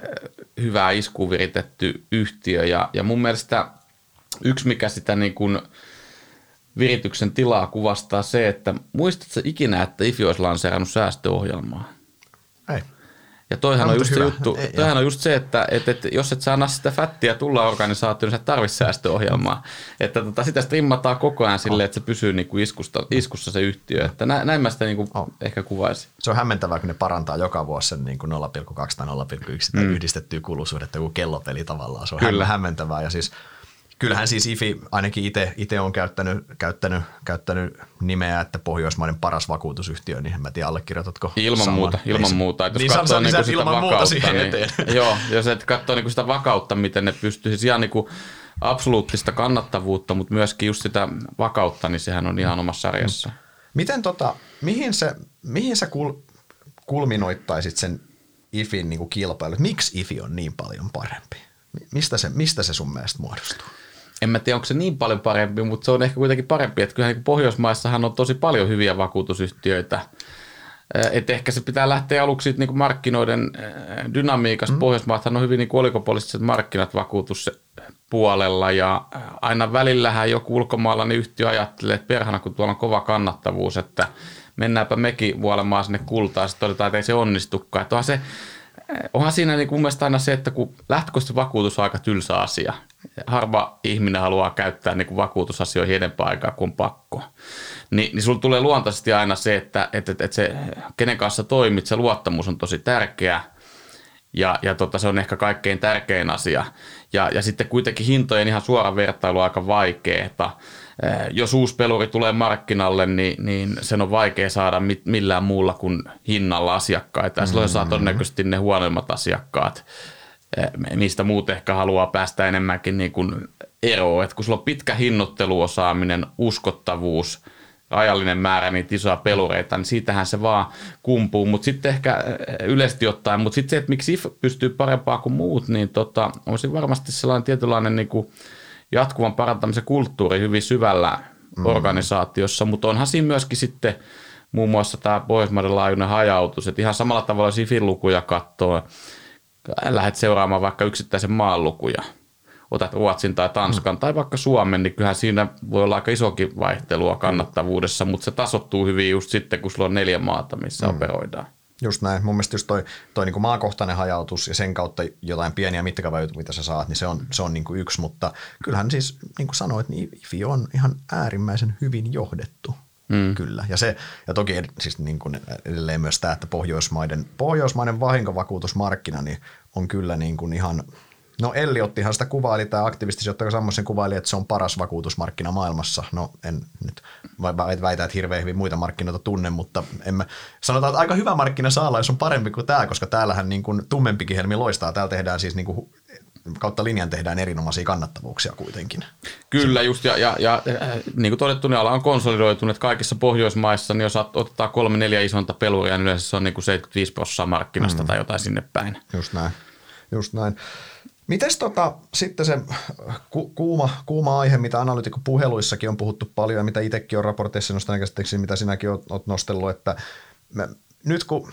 hyvää iskuun viritetty yhtiö ja, ja mun mielestä yksi mikä sitä niin kuin virityksen tilaa kuvastaa se, että muistatko ikinä, että IFI olisi lanseerannut säästöohjelmaa? Ja toihan on, just se juttu, ei, toihan on just se, että, että, että jos et saa sitä fättiä tulla organisaatioon, niin sä tarvitse säästöohjelmaa. Että tota, sitä strimmataan koko ajan silleen, että se pysyy niin kuin iskusta, iskussa se yhtiö. Että nä, näin mä sitä niin kuin oh. ehkä kuvaisin. Se on hämmentävää, kun ne parantaa joka vuosi sen niin kuin 0,2 tai 0,1 mm. yhdistettyä kulusuhdetta, kuin kellopeli tavallaan. Se on Kyllä. hämmentävää ja siis – kyllähän siis IFI ainakin itse on käyttänyt, käyttänyt, käyttänyt nimeä, että Pohjoismaiden paras vakuutusyhtiö, niin en mä tiedä allekirjoitatko Ilman samaa. muuta, ilman muuta. Että jos niin katsoo niin sitä ilman vakautta, muuta niin, eteen. joo, jos et katsoo niin sitä vakautta, miten ne pystyy, siis ihan niin kuin absoluuttista kannattavuutta, mutta myöskin just sitä vakautta, niin sehän on ihan omassa sarjassa. Miten tota, mihin se, mihin sä kul, kulminoittaisit sen IFin niin kuin kilpailut? Miksi IFI on niin paljon parempi? Mistä se, mistä se sun mielestä muodostuu? En mä tiedä, onko se niin paljon parempi, mutta se on ehkä kuitenkin parempi, että kyllähän niin Pohjoismaissahan on tosi paljon hyviä vakuutusyhtiöitä. Et ehkä se pitää lähteä aluksi niin markkinoiden dynamiikasta. Mm. Pohjoismaathan on hyvin niin olikopoliittiset markkinat vakuutuspuolella ja aina välillähän joku ulkomaalainen yhtiö ajattelee, että perhana kun tuolla on kova kannattavuus, että mennäänpä mekin vuolemaan sinne kultaa, sitten todetaan, että ei se onnistukaan. Että onhan, se, onhan siinä niin mun mielestä aina se, että kun lähtökohtaisesti vakuutus on aika tylsä asia – harva ihminen haluaa käyttää niin kuin vakuutusasioihin enempää aikaa kuin pakko. Ni, niin sulla tulee luontaisesti aina se, että, että, että, että se, kenen kanssa toimit, se luottamus on tosi tärkeä ja, ja tota, se on ehkä kaikkein tärkein asia. Ja, ja sitten kuitenkin hintojen ihan suora vertailu on aika vaikeaa. Jos uusi peluri tulee markkinalle, niin, niin sen on vaikea saada millään muulla kuin hinnalla asiakkaita. Ja silloin saa mm-hmm. todennäköisesti ne huonoimmat asiakkaat Eh, mistä muut ehkä haluaa päästä enemmänkin niin kuin eroon. Että kun sulla on pitkä hinnoitteluosaaminen, uskottavuus, ajallinen määrä niitä isoja pelureita, niin siitähän se vaan kumpuu. Mutta sitten ehkä eh, yleisesti ottaen, mutta sitten se, että miksi IF pystyy parempaa kuin muut, niin tota, on se varmasti sellainen tietynlainen niin kuin jatkuvan parantamisen kulttuuri hyvin syvällä mm. organisaatiossa, mutta onhan siinä myöskin sitten muun muassa tämä Pohjoismaiden laajuinen hajautus, että ihan samalla tavalla SIFin lukuja katsoo, lähdet seuraamaan vaikka yksittäisen maan lukuja, otat Ruotsin tai Tanskan mm. tai vaikka Suomen, niin kyllähän siinä voi olla aika isokin vaihtelua kannattavuudessa, mutta se tasottuu hyvin just sitten, kun sulla on neljä maata, missä mm. operoidaan. Just näin. Mun mielestä just toi, toi niin kuin maakohtainen hajautus ja sen kautta jotain pieniä mittakaavoja, mitä sä saat, niin se on, se on niin kuin yksi. Mutta kyllähän siis, niin kuin sanoit, niin IFI on ihan äärimmäisen hyvin johdettu. Mm. Kyllä. Ja, se, ja toki siis niin kuin edelleen myös tämä, että Pohjoismaiden, Pohjoismaiden vahinkovakuutusmarkkina niin on kyllä niin kuin ihan – No Elliottihan sitä kuvaili, tämä aktivistisijoittaja Sammosen kuvaili, että se on paras vakuutusmarkkina maailmassa. No en nyt väitä, että hirveän hyvin muita markkinoita tunne, mutta emme, sanotaan, että aika hyvä markkina saa jos on parempi kuin tämä, koska täällähän niin kuin tummempikin helmi loistaa. Täällä tehdään siis niin kuin kautta linjan tehdään erinomaisia kannattavuuksia kuitenkin. Kyllä just, ja, ja, ja äh, niin kuin todettu, niin ala on konsolidoitunut kaikissa Pohjoismaissa, niin jos ottaa kolme neljä isonta peluria, niin yleensä se on niin kuin 75 prosenttia markkinasta mm. tai jotain sinne päin. Just näin. Just näin. Mites tota, sitten se ku, kuuma, kuuma aihe, mitä analyytikkopuheluissakin on puhuttu paljon ja mitä itsekin on raporteissa nostanut mitä sinäkin olet nostellut, että me, nyt kun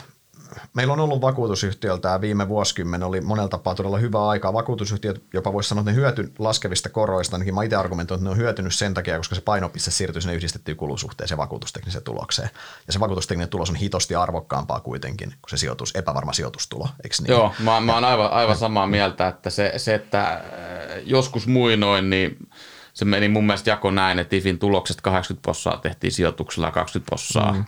meillä on ollut vakuutusyhtiöltä viime vuosikymmen oli monella tapaa todella hyvä aika. Vakuutusyhtiöt jopa voisi sanoa, että ne hyöty laskevista koroista, ainakin mä itse argumentoin, että ne on hyötynyt sen takia, koska se painopiste siirtyy sinne yhdistettyyn kulusuhteeseen vakuutustekniseen tulokseen. Ja se vakuutustekninen tulos on hitosti arvokkaampaa kuitenkin kuin se sijoitus, epävarma sijoitustulo, eikö niin? Joo, mä, mä oon aivan, aivan samaa mieltä, että se, se että äh, joskus muinoin, niin se meni mun mielestä jako näin, että IFin tulokset 80 prosenttia tehtiin sijoituksella 20 prosenttia mm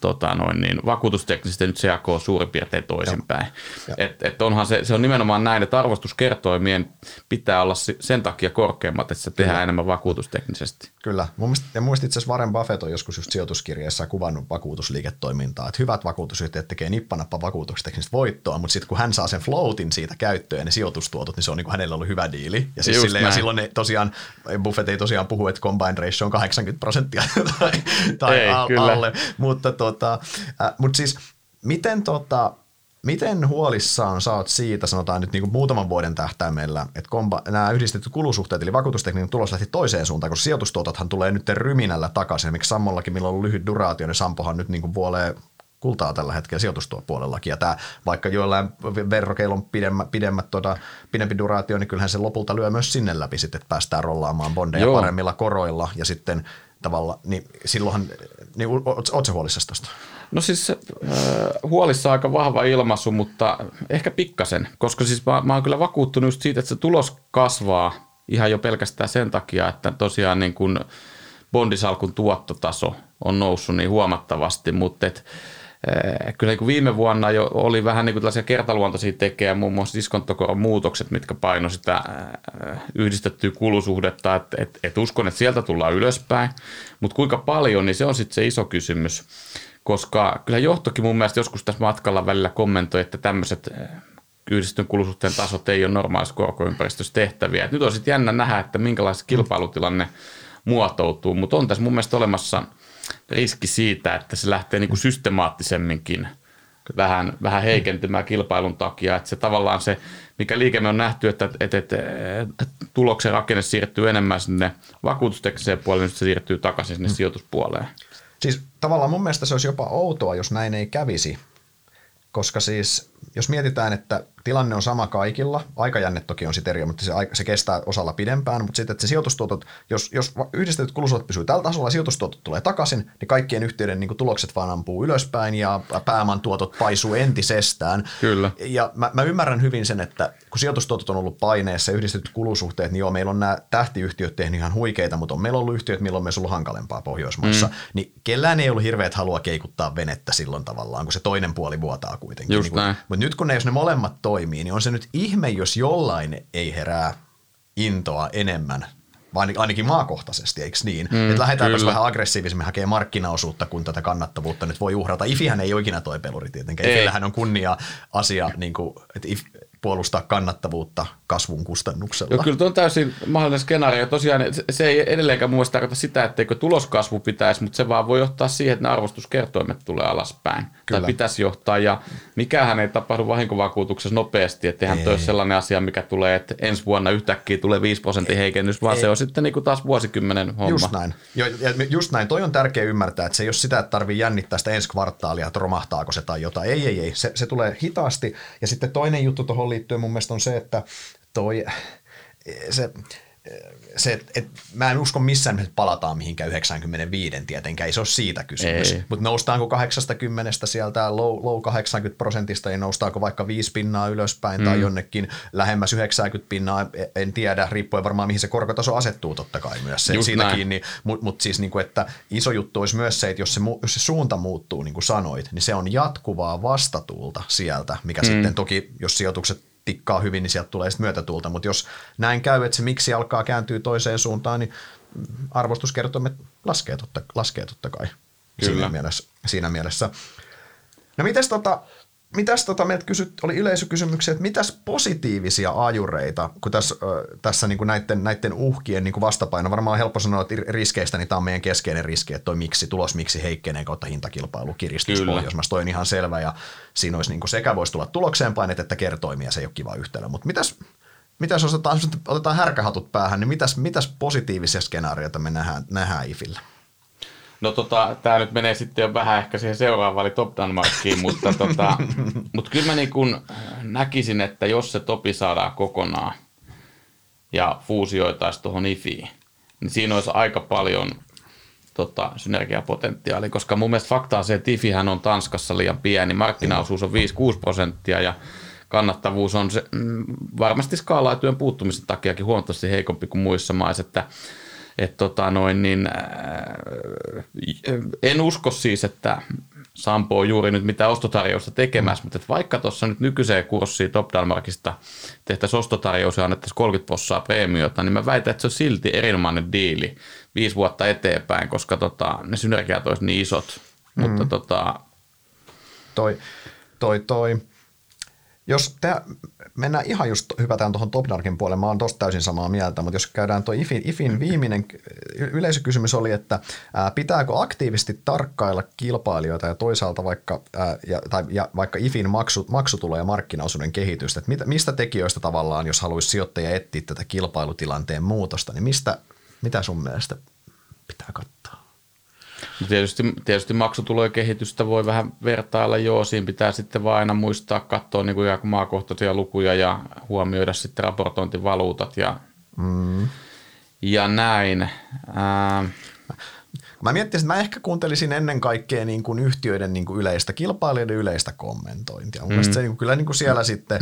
tota noin, niin vakuutusteknisesti nyt se jakoo suurin piirtein toisinpäin. Et, et onhan se, se on nimenomaan näin, että arvostuskertoimien pitää olla sen takia korkeammat, että se tehdään Kyllä. enemmän vakuutusteknisesti. Kyllä. Mun mielestä, ja mun itse asiassa Warren Buffett on joskus just sijoituskirjeessä kuvannut vakuutusliiketoimintaa, että hyvät vakuutusyhtiöt tekee nippanappa vakuutusteknistä voittoa, mutta sitten kun hän saa sen floatin siitä käyttöön ja ne sijoitustuotot, niin se on niin kuin hänellä ollut hyvä diili. Ja, siis silleen, ja silloin ne tosiaan, Buffett ei tosiaan puhu, että combined ratio on 80 prosenttia tai, tai ei, alle, mutta tota, äh, mut siis miten tota, Miten huolissaan saat siitä, sanotaan nyt niin kuin muutaman vuoden tähtäimellä, että komba, nämä yhdistettyt kulusuhteet, eli vakuutustekniikan tulos lähti toiseen suuntaan, koska sijoitustuotothan tulee nyt ryminällä takaisin. Miksi Sammollakin, millä on ollut lyhyt duraatio, niin Sampohan nyt niin kuin vuolee kultaa tällä hetkellä sijoitustuopuolellakin. Ja tämä, vaikka joillain verrokeilla on pidemmät, pidemmät tota, pidempi duraatio, niin kyllähän se lopulta lyö myös sinne läpi sitten, että päästään rollaamaan bondeja Joo. paremmilla koroilla ja sitten tavalla, niin silloinhan, niin ootko huolissasi tuosta? No siis äh, huolissa aika vahva ilmaisu, mutta ehkä pikkasen, koska siis mä, mä oon kyllä vakuuttunut just siitä, että se tulos kasvaa ihan jo pelkästään sen takia, että tosiaan niin kun bondisalkun tuottotaso on noussut niin huomattavasti, mutta et, Eh, kyllä niin viime vuonna jo oli vähän niin kuin tällaisia kertaluontoisia tekejä, muun muassa diskonttokoron muutokset, mitkä paino sitä eh, yhdistettyä kulusuhdetta, että et, et uskon, että sieltä tullaan ylöspäin, mutta kuinka paljon, niin se on sitten se iso kysymys, koska kyllä johtokin mun mielestä joskus tässä matkalla välillä kommentoi, että tämmöiset eh, yhdistyn kulusuhteen tasot ei ole normaalissa korkoympäristössä tehtäviä. Et nyt on sitten jännä nähdä, että minkälainen kilpailutilanne muotoutuu, mutta on tässä mun mielestä olemassa – riski siitä, että se lähtee niin kuin systemaattisemminkin vähän, vähän heikentymään kilpailun takia. Että se tavallaan se, mikä liikemme on nähty, että, että, että, että tuloksen rakenne siirtyy enemmän sinne vakuutustekniseen puolelle, niin se siirtyy takaisin sinne mm. sijoituspuoleen. Siis tavallaan mun mielestä se olisi jopa outoa, jos näin ei kävisi, koska siis jos mietitään, että tilanne on sama kaikilla. Aikajänne toki on sitten eri, mutta se, se kestää osalla pidempään, mutta sitten että se sijoitustuotot, jos, jos yhdistetyt kulusuot pysyy tällä tasolla ja sijoitustuotot tulee takaisin, niin kaikkien yhtiöiden niin tulokset vaan ampuu ylöspäin ja pääoman tuotot paisuu entisestään. Kyllä. Ja mä, mä ymmärrän hyvin sen, että kun sijoitustuotot on ollut paineessa ja yhdistetyt kulusuhteet, niin joo, meillä on nämä tähtiyhtiöt tehnyt ihan huikeita, mutta on meillä ollut yhtiöt, milloin on myös ollut hankalempaa Pohjoismaissa. Mm. Niin kellään ei ollut hirveät halua keikuttaa venettä silloin tavallaan, kun se toinen puoli vuotaa kuitenkin. Just niin kun, mutta nyt kun ne, jos ne molemmat toimii, niin on se nyt ihme, jos jollain ei herää intoa enemmän ainakin maakohtaisesti, eikö niin? Mm, että lähdetäänpä vähän aggressiivisemmin hakee markkinaosuutta, kun tätä kannattavuutta nyt voi uhrata. Ifihän ei ole ikinä toi peluri tietenkään. Ifillähän on kunnia asia, niin kuin, että if, puolustaa kannattavuutta kasvun kustannuksella. Joo, kyllä tuo on täysin mahdollinen skenaario. Tosiaan se ei edelleenkään mun mielestä tarkoita sitä, etteikö tuloskasvu pitäisi, mutta se vaan voi johtaa siihen, että ne arvostuskertoimet tulee alaspäin. Kyllä. Tai pitäisi johtaa, ja mikähän ei tapahdu vahinkovakuutuksessa nopeasti, että eihän toi sellainen asia, mikä tulee, että ensi vuonna yhtäkkiä tulee 5 prosentin heikennys, vaan ei. se on sitten niin kuin taas vuosikymmenen homma. Just näin. Jo, just näin. Toi on tärkeä ymmärtää, että se ei ole sitä, että tarvii jännittää sitä ensi kvartaalia, että romahtaako se tai jotain. Ei, ei, ei. Se, se tulee hitaasti. Ja sitten toinen juttu tuohon liittyen mun mielestä on se, että toi, se, se, et, et, mä en usko missään että palataan mihinkään 95 tietenkään, ei se ole siitä kysymys. Mutta noustaanko 80 sieltä low, low 80 prosentista ja noustaanko vaikka 5 pinnaa ylöspäin mm. tai jonnekin lähemmäs 90 pinnaa, en tiedä, riippuen varmaan mihin se korkotaso asettuu totta kai myös se, siitä kiinni. Mutta mut siis niinku, että iso juttu olisi myös se, että jos se, jos se suunta muuttuu, niin kuin sanoit, niin se on jatkuvaa vastatuulta sieltä, mikä mm. sitten toki, jos sijoitukset tikkaa hyvin, niin sieltä tulee sitten myötätuulta. Mutta jos näin käy, että se miksi alkaa kääntyä toiseen suuntaan, niin arvostuskertoimet laskee totta, laskee totta kai Kyllä. Siinä, mielessä, siinä mielessä. No mites tota, mitäs tota, meiltä kysyt, oli yleisökysymyksiä, että mitäs positiivisia ajureita, kun tässä, tässä niin kuin näiden, näiden uhkien niin kuin vastapaino, varmaan on helppo sanoa, että riskeistä niin tämä on meidän keskeinen riski, että toi miksi, tulos miksi heikkenee kautta hintakilpailu kiristys Pohjoismaissa, toi on ihan selvä ja siinä olisi niin kuin sekä voisi tulla tulokseen painet että kertoimia, se ei ole kiva yhtälö, mutta mitäs, mitäs otetaan, otetaan härkähatut päähän, niin mitäs, mitäs positiivisia skenaarioita me nähdään, nähdään IFillä? No tota, tämä nyt menee sitten jo vähän ehkä siihen seuraavaan, eli Top Danmarkiin, mutta tota, mut kyllä mä niin kun näkisin, että jos se topi saadaan kokonaan ja fuusioitaisiin tuohon IFIin, niin siinä olisi aika paljon tota, synergiapotentiaalia, koska mun mielestä fakta on se, että IFIhän on Tanskassa liian pieni, markkinaosuus on 5-6 prosenttia ja kannattavuus on se, mm, varmasti skaalaetujen puuttumisen takiakin huomattavasti heikompi kuin muissa maissa, että et tota noin, niin, äh, en usko siis, että Sampo on juuri nyt mitä ostotarjousta tekemässä, mutta vaikka tuossa nyt nykyiseen kurssiin Top Dalmarkista tehtäisiin ostotarjous ja annettaisiin 30 possaa preemiota, niin mä väitän, että se on silti erinomainen diili viisi vuotta eteenpäin, koska tota, ne synergiat olisi niin isot. Mm. Mutta tota... Toi, toi, toi. Jos te, mennään ihan just, hypätään tuohon Topdarkin puolelle, mä oon tosta täysin samaa mieltä, mutta jos käydään tuo IFin, IFin viimeinen yleisökysymys oli, että ää, pitääkö aktiivisesti tarkkailla kilpailijoita ja toisaalta vaikka, ää, ja, tai, ja vaikka IFin maksu, maksutulo- ja markkinaosuuden kehitystä, että mit, mistä tekijöistä tavallaan, jos haluaisi sijoittaja etsiä tätä kilpailutilanteen muutosta, niin mistä, mitä sun mielestä pitää katsoa? Tietysti, tietysti maksutulojen kehitystä voi vähän vertailla, joo, siinä pitää sitten vaan aina muistaa katsoa niin kuin maakohtaisia lukuja ja huomioida sitten raportointivaluutat ja, mm. ja näin. Ää, Mä miettisin, että mä ehkä kuuntelisin ennen kaikkea niin kuin yhtiöiden niin kuin yleistä, kilpailijoiden yleistä kommentointia. Mun mm. se niin kuin, kyllä niin kuin siellä sitten,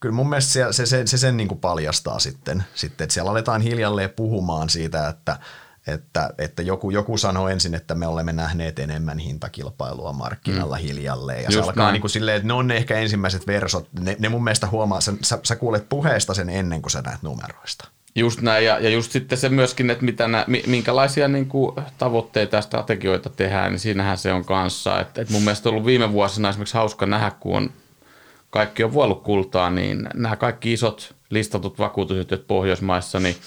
kyllä mun mielestä se, se, se, se sen niin kuin paljastaa sitten, sitten, että siellä aletaan hiljalleen puhumaan siitä, että – että, että joku, joku sanoo ensin, että me olemme nähneet enemmän hintakilpailua markkinalla mm. hiljalleen. Ja Just se alkaa näin. niin kuin silleen, että ne on ne ehkä ensimmäiset versot. Ne, ne mun mielestä huomaa, sä, sä, sä kuulet puheesta sen ennen kuin sä näet numeroista. Just näin, ja, ja just sitten se myöskin, että mitä nä, minkälaisia niin kuin, tavoitteita ja strategioita tehdään, niin siinähän se on kanssa. Et, et mun mielestä on ollut viime vuosina esimerkiksi hauska nähdä, kun on, kaikki on vuollut kultaa, niin nämä kaikki isot listatut vakuutusyhtiöt Pohjoismaissa, niin –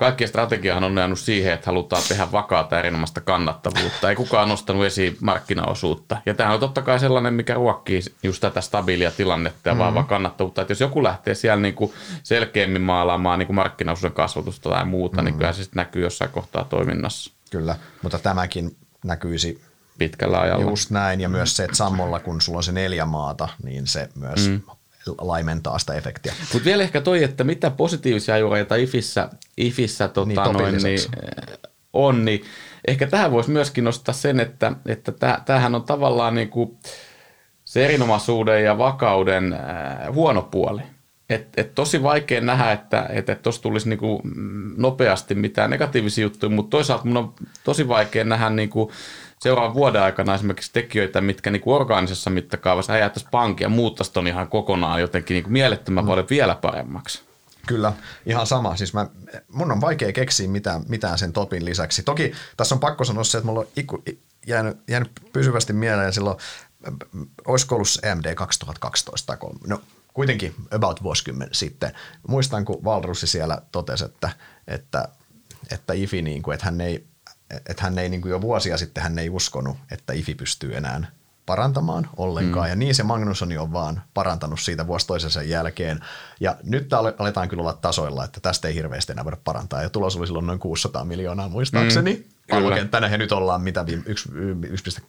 kaikkien strategiahan on jäänyt siihen, että halutaan tehdä vakaata erinomaista kannattavuutta. Ei kukaan nostanut esiin markkinaosuutta. Ja tämä on totta kai sellainen, mikä ruokkii just tätä stabiilia tilannetta ja mm-hmm. vahvaa kannattavuutta. Että jos joku lähtee siellä niin kuin selkeämmin maalaamaan niin kuin markkinaosuuden kasvatusta tai muuta, mm-hmm. niin kyllä se sitten näkyy jossain kohtaa toiminnassa. Kyllä, mutta tämäkin näkyisi pitkällä ajalla. Just näin, ja myös se, että sammolla kun sulla on se neljä maata, niin se myös mm laimentaa sitä efektiä. Mutta vielä ehkä toi, että mitä positiivisia ajureita IFissä, IFissä tota niin, noin, niin, eh, on, niin ehkä tähän voisi myöskin nostaa sen, että, että tämähän on tavallaan niin kuin se erinomaisuuden ja vakauden äh, huono puoli. Et, et tosi vaikea nähdä, että tuossa et, et tulisi niinku nopeasti mitään negatiivisia juttuja, mutta toisaalta mun on tosi vaikea nähdä niinku seuraavan vuoden aikana esimerkiksi tekijöitä, mitkä niin kuin orgaanisessa mittakaavassa räjähtäisi pankki ja muuttaisi ton ihan kokonaan jotenkin niin kuin mielettömän mm. paljon vielä paremmaksi. Kyllä, ihan sama. Siis mä, mun on vaikea keksiä mitään, mitään sen topin lisäksi. Toki tässä on pakko sanoa se, että mulla on iku, jäänyt, jäänyt pysyvästi mieleen silloin, olisiko ollut MD 2012 tai no kuitenkin about vuosikymmen sitten. Muistan, kun Valrussi siellä totesi, että, että, että IFI, niin kuin, että hän ei että hän ei niin kuin jo vuosia sitten hän ei uskonut, että IFI pystyy enää parantamaan ollenkaan. Mm. Ja niin se Magnussoni on vaan parantanut siitä vuosi toisensa jälkeen. Ja nyt aletaan kyllä olla tasoilla, että tästä ei hirveästi enää voida parantaa. Ja tulos oli silloin noin 600 miljoonaa muistaakseni. Mm. Pallokenttänä ja nyt ollaan mitä, 1,2,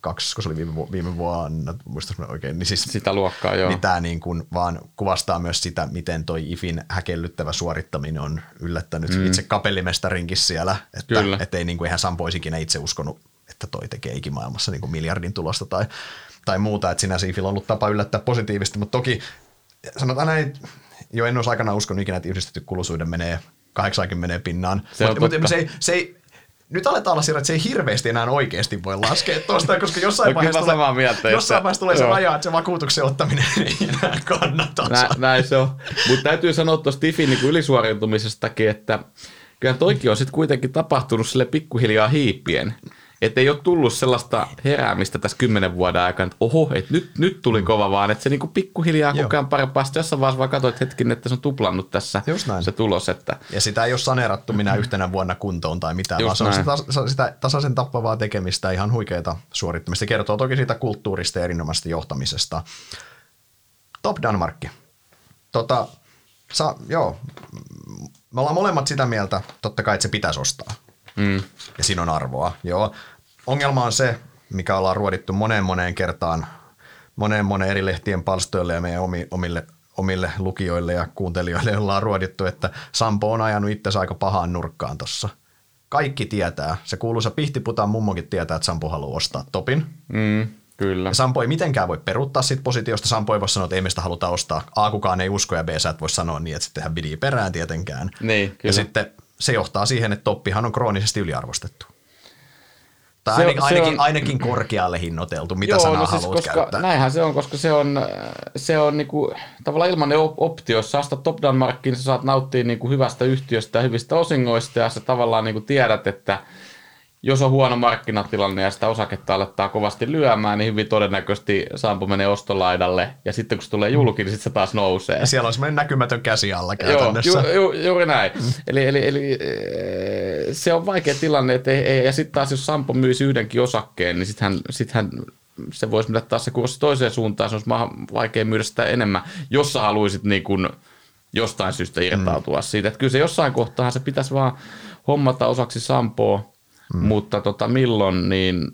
kun se oli viime, viime vuonna, muistas oikein. Niin siis, Sitä luokkaa, joo. Niin tämä niin kuin vaan kuvastaa myös sitä, miten toi IFin häkellyttävä suorittaminen on yllättänyt mm. itse kapellimestarinkin siellä, että Kyllä. et ei niin kuin, eihän Sampo olisi ikinä itse uskonut, että toi tekee ikimaailmassa niin kuin miljardin tulosta tai, tai muuta, että sinänsä IFillä on ollut tapa yllättää positiivisesti, mutta toki sanotaan näin, jo en olisi aikana uskonut ikinä, että yhdistetty kuluisuuden menee 80 pinnaan. Se Mutta mut totta. se, ei, se ei, nyt aletaan olla siellä, että se ei hirveästi enää oikeasti voi laskea tuosta, koska jossain Olen vaiheessa, tulee, mieltä, jossain että- vaiheessa tulee se raja, että se vakuutuksen ottaminen ei enää kannata. Nä, näin se on. Mutta täytyy sanoa tuosta Tiffin niin ylisuoriutumisestakin, että kyllä toikin on sitten kuitenkin tapahtunut sille pikkuhiljaa hiipien. Että ei ole tullut sellaista heräämistä tässä kymmenen vuoden aikana, että oho, että nyt, nyt tuli kova, vaan että se niinku pikkuhiljaa Joo. koko ajan parempaa. Sitten jossain vaiheessa vaan katsoit hetkin, että se on tuplannut tässä Just näin. se tulos. Että, Ja sitä ei ole saneerattu minä yhtenä vuonna kuntoon tai mitään, Just vaan se on näin. sitä, sitä tasaisen tappavaa tekemistä, ihan huikeita suorittamista. Kertoo toki siitä kulttuurista ja erinomaisesta johtamisesta. Top Danmarkki. Tota, sa, joo, me ollaan molemmat sitä mieltä, totta kai, että se pitäisi ostaa. mm, Ja siinä on arvoa, joo. Ongelma on se, mikä ollaan ruodittu moneen moneen kertaan, moneen moneen eri lehtien palstoille ja meidän omi, omille, omille lukijoille ja kuuntelijoille ollaan ruodittu, että Sampo on ajanut itsensä aika pahaan nurkkaan tossa. Kaikki tietää, se kuuluisa Pihtiputaan mummokin tietää, että Sampo haluaa ostaa topin. mm, kyllä. Ja Sampo ei mitenkään voi peruuttaa siitä positiosta. Sampo ei voi sanoa, että ei me sitä haluta ostaa. A, kukaan ei usko ja B, sä et voi sanoa niin, että sittenhän bidii perään tietenkään. Niin, Ja kyllä. sitten se johtaa siihen, että toppihan on kroonisesti yliarvostettu. Tai Se on- ainakin, se ainakin, on- ainakin korkealle hinnoiteltu, mitä Joo, sanaa no siis haluat koska käyttää. näinhän se on, koska se on, se on niinku, tavallaan ilmainen op- optio. Jos sä ostat Top Danmarkin, sä saat nauttia niinku hyvästä yhtiöstä ja hyvistä osingoista ja sä tavallaan niinku tiedät, että jos on huono markkinatilanne ja sitä osaketta aletaan kovasti lyömään, niin hyvin todennäköisesti Sampo menee ostolaidalle ja sitten kun se tulee julki, niin sitten se taas nousee. Ja siellä on semmoinen näkymätön käsi alla Joo, käytännössä. ju, ju, juuri näin. Eli, eli, eli eh, se on vaikea tilanne, että ei, ei, ja sitten taas jos Sampo myisi yhdenkin osakkeen, niin sitten hän, sit hän se voisi mennä taas se kurssi toiseen suuntaan, se olisi vaikea myydä sitä enemmän, jos sä haluaisit niin kuin jostain syystä irtautua mm. siitä. Että kyllä se jossain kohtaa se pitäisi vaan hommata osaksi Sampoa, mm. mutta tota, milloin, niin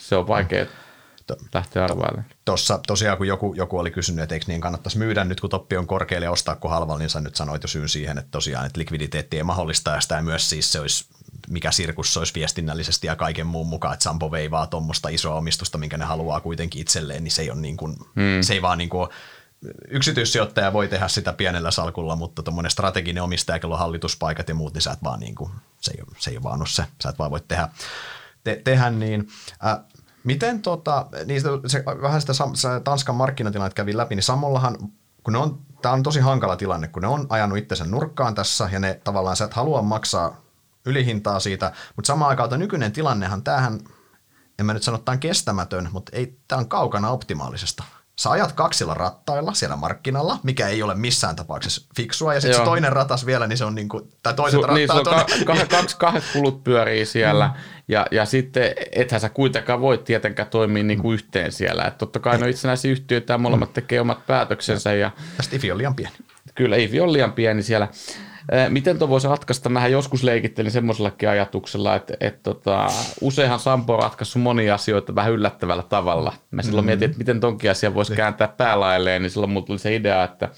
se on vaikea lähteä arvailemaan. Tuossa tosiaan, kun joku, joku oli kysynyt, että eikö niin kannattaisi myydä nyt, kun toppi on korkealle ja ostaa kun halvalla, niin sä nyt sanoit jo syyn siihen, että tosiaan, että likviditeetti ei mahdollista ja sitä myös siis se olisi mikä sirkus se olisi viestinnällisesti ja kaiken muun mukaan, että Sampo veivaa tuommoista isoa omistusta, minkä ne haluaa kuitenkin itselleen, niin se ei, ole niin kuin, hmm. se ei vaan niin kuin, yksityissijoittaja voi tehdä sitä pienellä salkulla, mutta tuommoinen strateginen omistaja, kello hallituspaikat ja muut, niin sä et vaan niin kuin, se, ei, se ei vaan ole se, sä et vaan voi tehdä, te, tehdä niin. Äh, Miten tota, niistä, se, vähän sitä se Tanskan markkinatilannetta kävi läpi, niin Samollahan, kun ne on, tämä on tosi hankala tilanne, kun ne on ajanut itsensä nurkkaan tässä ja ne tavallaan sä et halua maksaa ylihintaa siitä, mutta samaan aikaan nykyinen tilannehan, tämähän, en mä nyt sano, että tämä on kestämätön, mutta ei, tämä on kaukana optimaalisesta. Sä ajat kaksilla rattailla siellä markkinalla, mikä ei ole missään tapauksessa fiksua, ja sitten se toinen ratas vielä, niin se on niin kuin, tai toiset Su, niin, rattaat on on, ka- ka- kaksi, kahdet kulut pyörii siellä, mm. ja, ja sitten ethän sä kuitenkaan voi tietenkään toimia niin kuin yhteen siellä. Et totta kai ne on itsenäisiä yhtiöitä ja molemmat tekee omat päätöksensä, ja tästä ifi on liian pieni. kyllä Ivi on liian pieni siellä. Eh, Miten tuo voisi ratkaista? Mähän joskus leikittelin semmoisellakin ajatuksella, että, että tota, useinhan Sampo on ratkaissut monia asioita vähän yllättävällä tavalla. Mä silloin mm. mietin, että miten tonkin asia voisi kääntää päälailleen, niin silloin mulla tuli se idea, että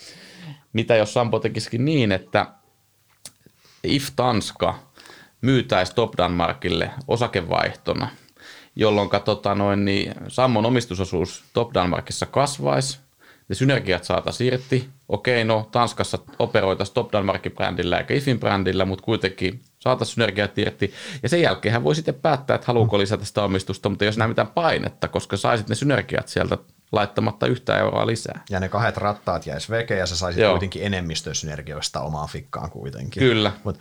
mitä jos Sampo tekisikin niin, että if Tanska myytäisi Top Danmarkille osakevaihtona, jolloin tota noin, niin Sammon omistusosuus Top Danmarkissa kasvaisi, ne synergiat saataisiin irti. Okei, no Tanskassa operoitaisiin Top Danmarkin brändillä eikä IFin brändillä, mutta kuitenkin saataisiin synergiat irti. Ja sen jälkeen hän voi sitten päättää, että haluuko lisätä sitä omistusta, mutta jos näe mitään painetta, koska saisit ne synergiat sieltä laittamatta yhtään euroa lisää. Ja ne kahdet rattaat jäisi veke ja sä saisit Joo. kuitenkin enemmistön synergioista omaan fikkaan kuitenkin. Kyllä. Mut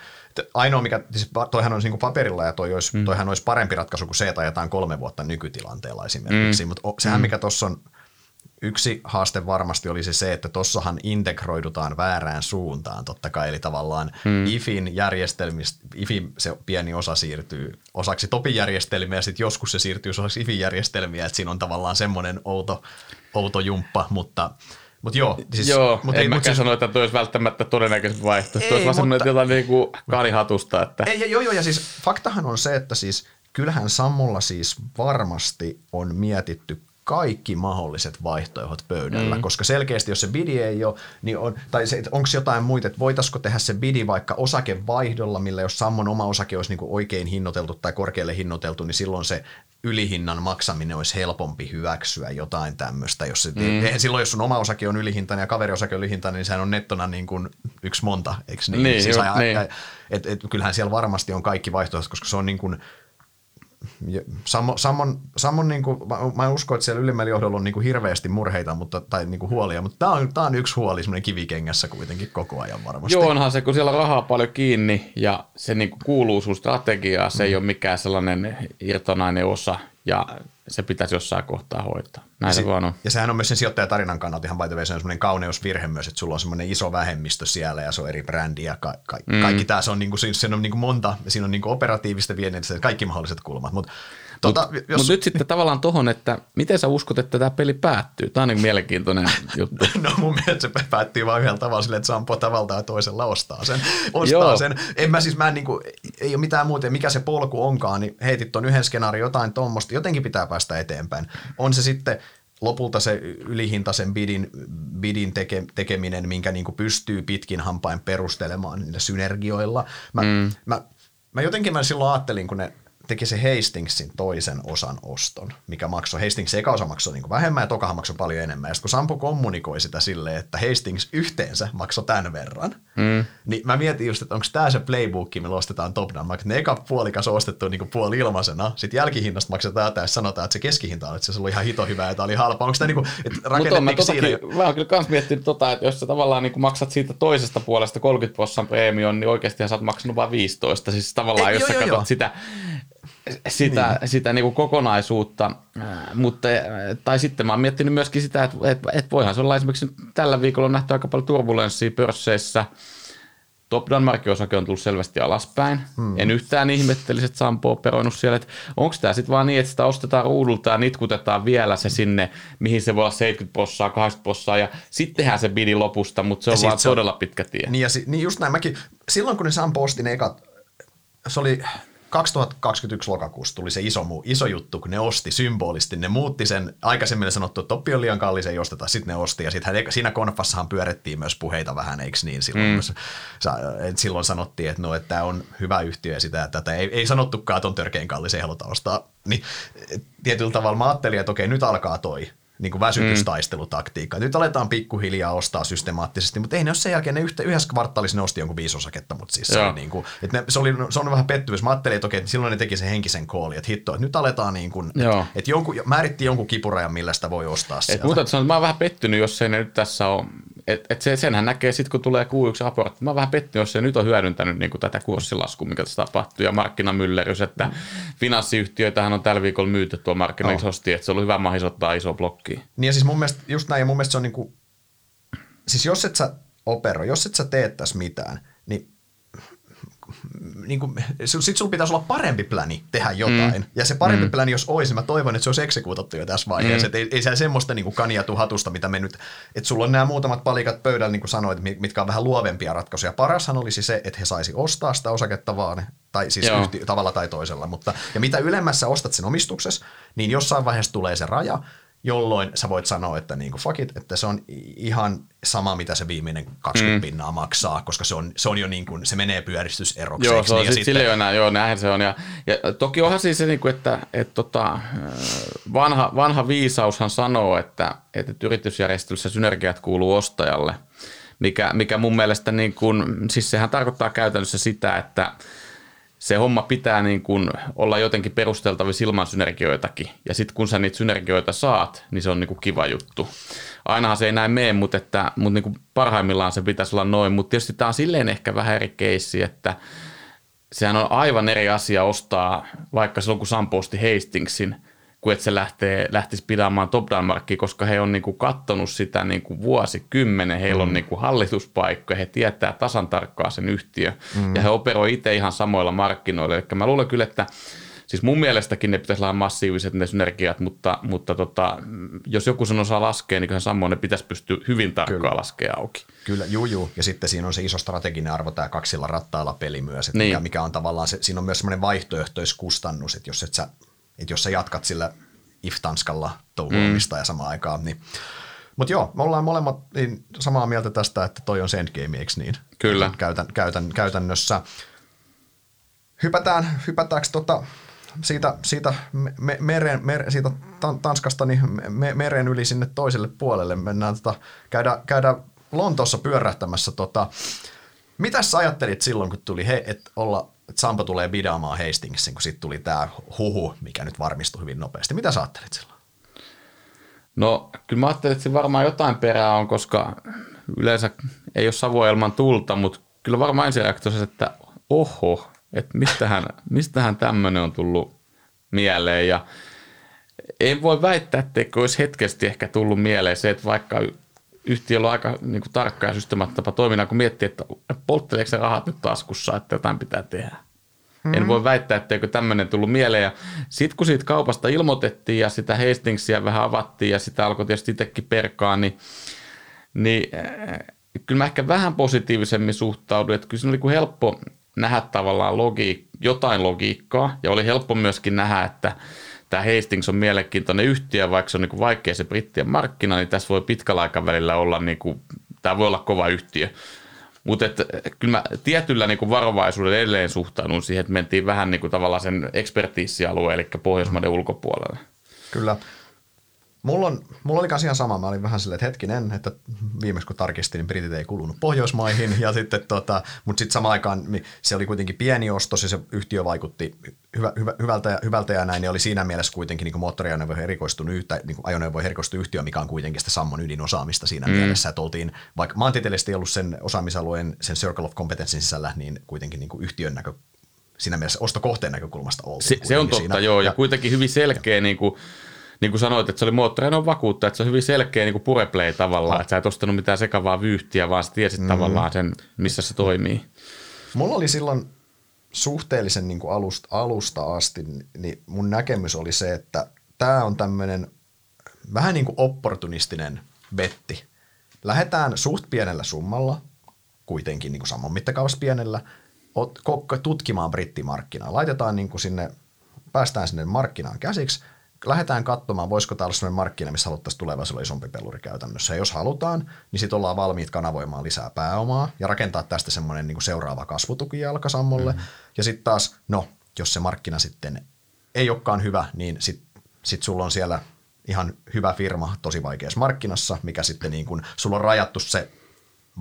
ainoa mikä, siis toihan on niinku paperilla ja toi olisi, mm. toihan olisi parempi ratkaisu kuin se, että ajetaan kolme vuotta nykytilanteella esimerkiksi. Mm. Mutta sehän mikä tuossa on, yksi haaste varmasti olisi se, että tossahan integroidutaan väärään suuntaan totta kai, eli tavallaan hmm. IFin järjestelmistä, IFin se pieni osa siirtyy osaksi Topin järjestelmiä, ja sitten joskus se siirtyy osaksi IFin järjestelmiä, että siinä on tavallaan semmoinen outo, outo jumppa, mutta Mutta joo. Siis, joo, mut en ei, mäkään siis... sano, että tuo olisi välttämättä todennäköisesti vaihtoehto. Tuo olisi vaan semmoinen jotain niin kuin kanihatusta. Että... Ei, joo, joo, ja siis faktahan on se, että siis kyllähän Sammulla siis varmasti on mietitty kaikki mahdolliset vaihtoehdot pöydällä, mm. koska selkeästi jos se bidi ei ole, niin on, tai onko jotain muita, että voitaisiko tehdä se bidi vaikka osakevaihdolla, millä jos Sammon oma osake olisi niinku oikein hinnoiteltu tai korkealle hinnoiteltu, niin silloin se ylihinnan maksaminen olisi helpompi hyväksyä jotain tämmöistä. Jos se, mm. Silloin jos sun oma osake on ylihintainen ja kaveriosake on ylihintainen, niin sehän on nettona niin kuin yksi monta, eikö niin? niin, siis aja, niin. Et, et, kyllähän siellä varmasti on kaikki vaihtoehdot, koska se on niin kuin – Sammon, Sammon, Sammon niin kuin, mä, mä uskon, että siellä ylimmällä johdolla on niin kuin hirveästi murheita mutta, tai niin kuin huolia, mutta tämä on, tämä on yksi huoli semmoinen kivikengässä kuitenkin koko ajan varmasti. Joo, onhan se, kun siellä on rahaa paljon kiinni ja se niin kuin kuuluu sun strategiaan, se mm. ei ole mikään sellainen irtonainen osa ja se pitäisi jossain kohtaa hoitaa. Näin ja, se vaan on. ja sehän on myös sen sijoittajatarinan kannalta ihan by the way, se on semmoinen kauneusvirhe myös, että sulla on semmoinen iso vähemmistö siellä ja se on eri brändi ja ka- ka- mm. kaikki tämä, se on, niinku, se on niinku monta, siinä on niinku operatiivista vienniä, kaikki mahdolliset kulmat, mutta Tota, Mutta jos... mut nyt sitten tavallaan tuohon, että miten sä uskot, että tämä peli päättyy? Tämä on niin mielenkiintoinen juttu. no mun mielestä se päättyy vain yhdellä tavalla sille, että Sampo tavalla tai toisella ostaa sen. Ostaa Joo. sen. En mä siis, mä en niinku, ei ole mitään muuta, mikä se polku onkaan, niin heitit tuon yhden skenaarin jotain tuommoista, jotenkin pitää päästä eteenpäin. On se sitten lopulta se ylihintaisen bidin, bidin teke, tekeminen, minkä niin kuin pystyy pitkin hampain perustelemaan niillä synergioilla. Mä, mm. mä, mä jotenkin mä silloin ajattelin, kun ne teki se Hastingsin toisen osan oston, mikä maksoi, Hastingsin eka osa maksoi niin vähemmän ja tokahan maksoi paljon enemmän. Ja sitten kun Sampo kommunikoi sitä silleen, että Hastings yhteensä maksoi tämän verran, mm. niin mä mietin just, että onko tämä se playbook, millä ostetaan top down. Ne eka puolikas on ostettu niin puoli ilmaisena, sitten jälkihinnasta maksetaan tämä ja sanotaan, että se keskihinta on, että se oli ihan hito hyvä ja tämä oli halpa. Onko tämä niin kuin, että rakennettiinko siinä? Mä oon kyllä kans miettinyt tota, että jos sä tavallaan niin maksat siitä toisesta puolesta 30 prosenttia preemion, niin oikeasti sä oot maksanut vain 15. Siis tavallaan, Ei, jos joo, sä joo, katsot sitä sitä, niin. sitä niin kuin kokonaisuutta, mutta, tai sitten mä oon miettinyt myöskin sitä, että, että, että voihan se olla esimerkiksi tällä viikolla on nähty aika paljon turbulenssia pörsseissä, Top Down osake on tullut selvästi alaspäin. Hmm. En yhtään ihmettelisi, että Sampo on peroinut siellä. Onko tämä sitten vaan niin, että sitä ostetaan ruudulta ja nitkutetaan vielä se sinne, mihin se voi olla 70 prossaa, 80 prossaa ja sitten tehdään se bidi lopusta, mutta se on ja vaan se todella on, pitkä tie. Niin, ja si, niin just näin mäkin, silloin kun ne Sampo osti ne ekat, se oli 2021 lokakuussa tuli se iso, iso juttu, kun ne osti symbolisti. Ne muutti sen, aikaisemmin sanottu, että toppi on liian kallis, ei osteta, sitten ne osti. Ja sitten siinä konfassahan pyörettiin myös puheita vähän, eikö niin? Silloin, mm. silloin sanottiin, että no, että tämä on hyvä yhtiö ja sitä, että tätä ei, ei sanottukaan, että on törkein kallis, ei haluta ostaa. Niin tietyllä tavalla mä ajattelin, että okei, nyt alkaa toi niin kuin väsytystaistelutaktiikka. Mm. Nyt aletaan pikkuhiljaa ostaa systemaattisesti, mutta ei ne ole sen jälkeen, ne yhtä, yhdessä kvartaalissa ne osti jonkun viisi osaketta, mutta siis se, oli niin kuin, että ne, se, oli, se on vähän pettymys. Mä ajattelin, että okei, että silloin ne teki sen henkisen kooli, että hitto, että nyt aletaan niin kuin, että, että jonkun, määrittiin jonkun kipurajan, millä sitä voi ostaa sieltä. Mutta sanon, mä oon vähän pettynyt, jos ei ne nyt tässä ole et, et se, senhän näkee sitten, kun tulee Q1-raportti. Mä oon vähän pettynyt, jos se nyt on hyödyntänyt niin tätä kurssilaskua, mikä tässä tapahtuu, ja markkinamyllerys, että mm. finanssiyhtiöitähän on tällä viikolla myyty tuo markkinoiksi oh. että se on hyvä mahdollisuus ottaa iso blokki. Niin ja siis mun mielestä, just näin, ja mun mielestä se on niin kuin, siis jos et sä operoi, jos et sä teet tässä mitään, niin niin kuin, sit sulla pitäisi olla parempi pläni tehdä jotain. Mm. Ja se parempi mm. pläni, jos olisi, mä toivon, että se olisi eksekuutattu jo tässä vaiheessa. Mm. Ei, ei se semmoista niin kuin kania hatusta, mitä me nyt, että sulla on nämä muutamat palikat pöydällä, niin kuin sanoit, mitkä on vähän luovempia ratkaisuja. Parashan olisi se, että he saisi ostaa sitä osaketta vaan, tai siis yhti, tavalla tai toisella. Mutta, ja mitä ylemmässä ostat sen omistuksessa, niin jossain vaiheessa tulee se raja, jolloin sä voit sanoa, että niin kuin fuck it, että se on ihan sama, mitä se viimeinen 20 mm. pinnaa maksaa, koska se on, se on jo niin kuin, se menee pyöristyserokseksi. Joo, se on niin, sit sitten... enää, joo, näin se on. Ja, ja toki onhan siis se, niin kuin, että, että tota, vanha, vanha viisaushan sanoo, että, että yritysjärjestelyssä synergiat kuuluu ostajalle, mikä, mikä mun mielestä, niin kuin, siis sehän tarkoittaa käytännössä sitä, että se homma pitää niin kuin olla jotenkin perusteltavissa ilman synergioitakin. Ja sitten kun sä niitä synergioita saat, niin se on niin kuin kiva juttu. Ainahan se ei näin mene, mutta, että, mutta niin kuin parhaimmillaan se pitäisi olla noin. Mutta tietysti tämä on silleen ehkä vähän eri keissi, että sehän on aivan eri asia ostaa, vaikka silloin kun Sampo osti Hastingsin – kuin että se lähtee, lähtisi pidämään top down markkia, koska he on niin kuin kattonut sitä niin kuin vuosikymmenen, heillä on mm. niin kuin hallituspaikka, he tietää tasan tarkkaan sen yhtiö mm. ja he operoi itse ihan samoilla markkinoilla. Eli mä luulen kyllä, että Siis mun mielestäkin ne pitäisi olla massiiviset ne synergiat, mutta, mutta tota, jos joku sen osaa laskea, niin kyllä samoin ne pitäisi pystyä hyvin tarkkaan laskemaan auki. Kyllä, juu, juu. Ja sitten siinä on se iso strateginen arvo, tämä kaksilla rattailla peli myös, että niin. mikä, mikä, on tavallaan se, siinä on myös semmoinen vaihtoehtoiskustannus, että jos, et sä, että jos sä jatkat sillä if-tanskalla touhuamista mm. ja samaan aikaan, niin mutta joo, me ollaan molemmat niin samaa mieltä tästä, että toi on se endgame, eikö niin? Kyllä. Käytän, käytän, käytännössä. Hypätään, hypätäänkö tota, siitä, siitä, me, meren, mer, siitä Tanskasta niin me, meren yli sinne toiselle puolelle. Mennään tota, käydä, käydä Lontoossa pyörähtämässä. Tota, mitä sä ajattelit silloin, kun tuli he, että olla että tulee bidaamaan Hastingsin, kun sitten tuli tämä huhu, mikä nyt varmistui hyvin nopeasti. Mitä sä ajattelit silloin? No, kyllä mä ajattelin, että varmaan jotain perää on, koska yleensä ei ole savuelman tulta, mutta kyllä varmaan ensireaktiossa, että oho, että mistähän, mistähän tämmöinen on tullut mieleen. Ja en voi väittää, että olisi hetkesti ehkä tullut mieleen se, että vaikka yhtiöllä on aika niin kuin, tarkka ja systemaattinen tapa toiminnan, kun miettii, että poltteleeko se rahat nyt taskussa, että jotain pitää tehdä. Hmm. En voi väittää, etteikö tämmöinen tullut mieleen. Ja sitten kun siitä kaupasta ilmoitettiin ja sitä Hastingsia vähän avattiin ja sitä alkoi tietysti itsekin perkaa, niin, niin äh, kyllä mä ehkä vähän positiivisemmin suhtauduin. Että kyllä se oli kuin helppo nähdä tavallaan logi, jotain logiikkaa ja oli helppo myöskin nähdä, että tämä Hastings on mielenkiintoinen yhtiö, vaikka se on niin vaikea se brittien markkina, niin tässä voi pitkällä aikavälillä olla, niin kuin, tämä voi olla kova yhtiö. Mutta kyllä mä tietyllä niin varovaisuudella edelleen suhtaudun siihen, että mentiin vähän niin kuin tavallaan sen ekspertiissialueen, eli Pohjoismaiden ulkopuolelle. Kyllä. Mulla, on, mulla oli ihan sama. Mä olin vähän silleen, että hetkinen, että viimeksi kun tarkistin, niin britit ei kulunut Pohjoismaihin. Ja sitten tota, mutta sitten samaan aikaan niin se oli kuitenkin pieni ostos ja se yhtiö vaikutti hyvä, hyvä, hyvältä, ja, hyvältä ja näin. niin oli siinä mielessä kuitenkin niin moottoriajoneuvoihin erikoistunut yhtä, niin ajoneuvoihin erikoistunut yhtiö, mikä on kuitenkin sitä Sammon ydinosaamista siinä mm. mielessä, että oltiin, vaikka maantieteellisesti ei ollut sen osaamisalueen, sen Circle of Competencein sisällä, niin kuitenkin niin kuin yhtiön näkö, siinä mielessä ostokohteen näkökulmasta oltiin. Se, se on totta, siinä. joo, ja, ja kuitenkin hyvin selkeä niin kuin, niin kuin sanoit, että se oli moottoriajon vakuutta, että se on hyvin selkeä niin kuin pureplay tavallaan, että sä et ostanut mitään sekavaa vyyhtiä, vaan sä tiesit mm. tavallaan sen, missä se toimii. Mulla oli silloin suhteellisen niin kuin alusta, alusta asti, niin mun näkemys oli se, että tämä on tämmöinen vähän niin kuin opportunistinen betti. Lähdetään suht pienellä summalla, kuitenkin niin kuin saman mittakaavassa pienellä, tutkimaan brittimarkkinaa. Laitetaan niin kuin sinne, päästään sinne markkinaan käsiksi, lähdetään katsomaan, voisiko tämä olla sellainen markkina, missä haluttaisiin tulevaisuudessa isompi peluri käytännössä. Ja jos halutaan, niin sitten ollaan valmiit kanavoimaan lisää pääomaa ja rakentaa tästä semmoinen niin seuraava kasvutukijalka Sammolle. Mm-hmm. Ja sitten taas, no, jos se markkina sitten ei olekaan hyvä, niin sitten sit sulla on siellä ihan hyvä firma tosi vaikeassa markkinassa, mikä sitten niin kuin, sulla on rajattu se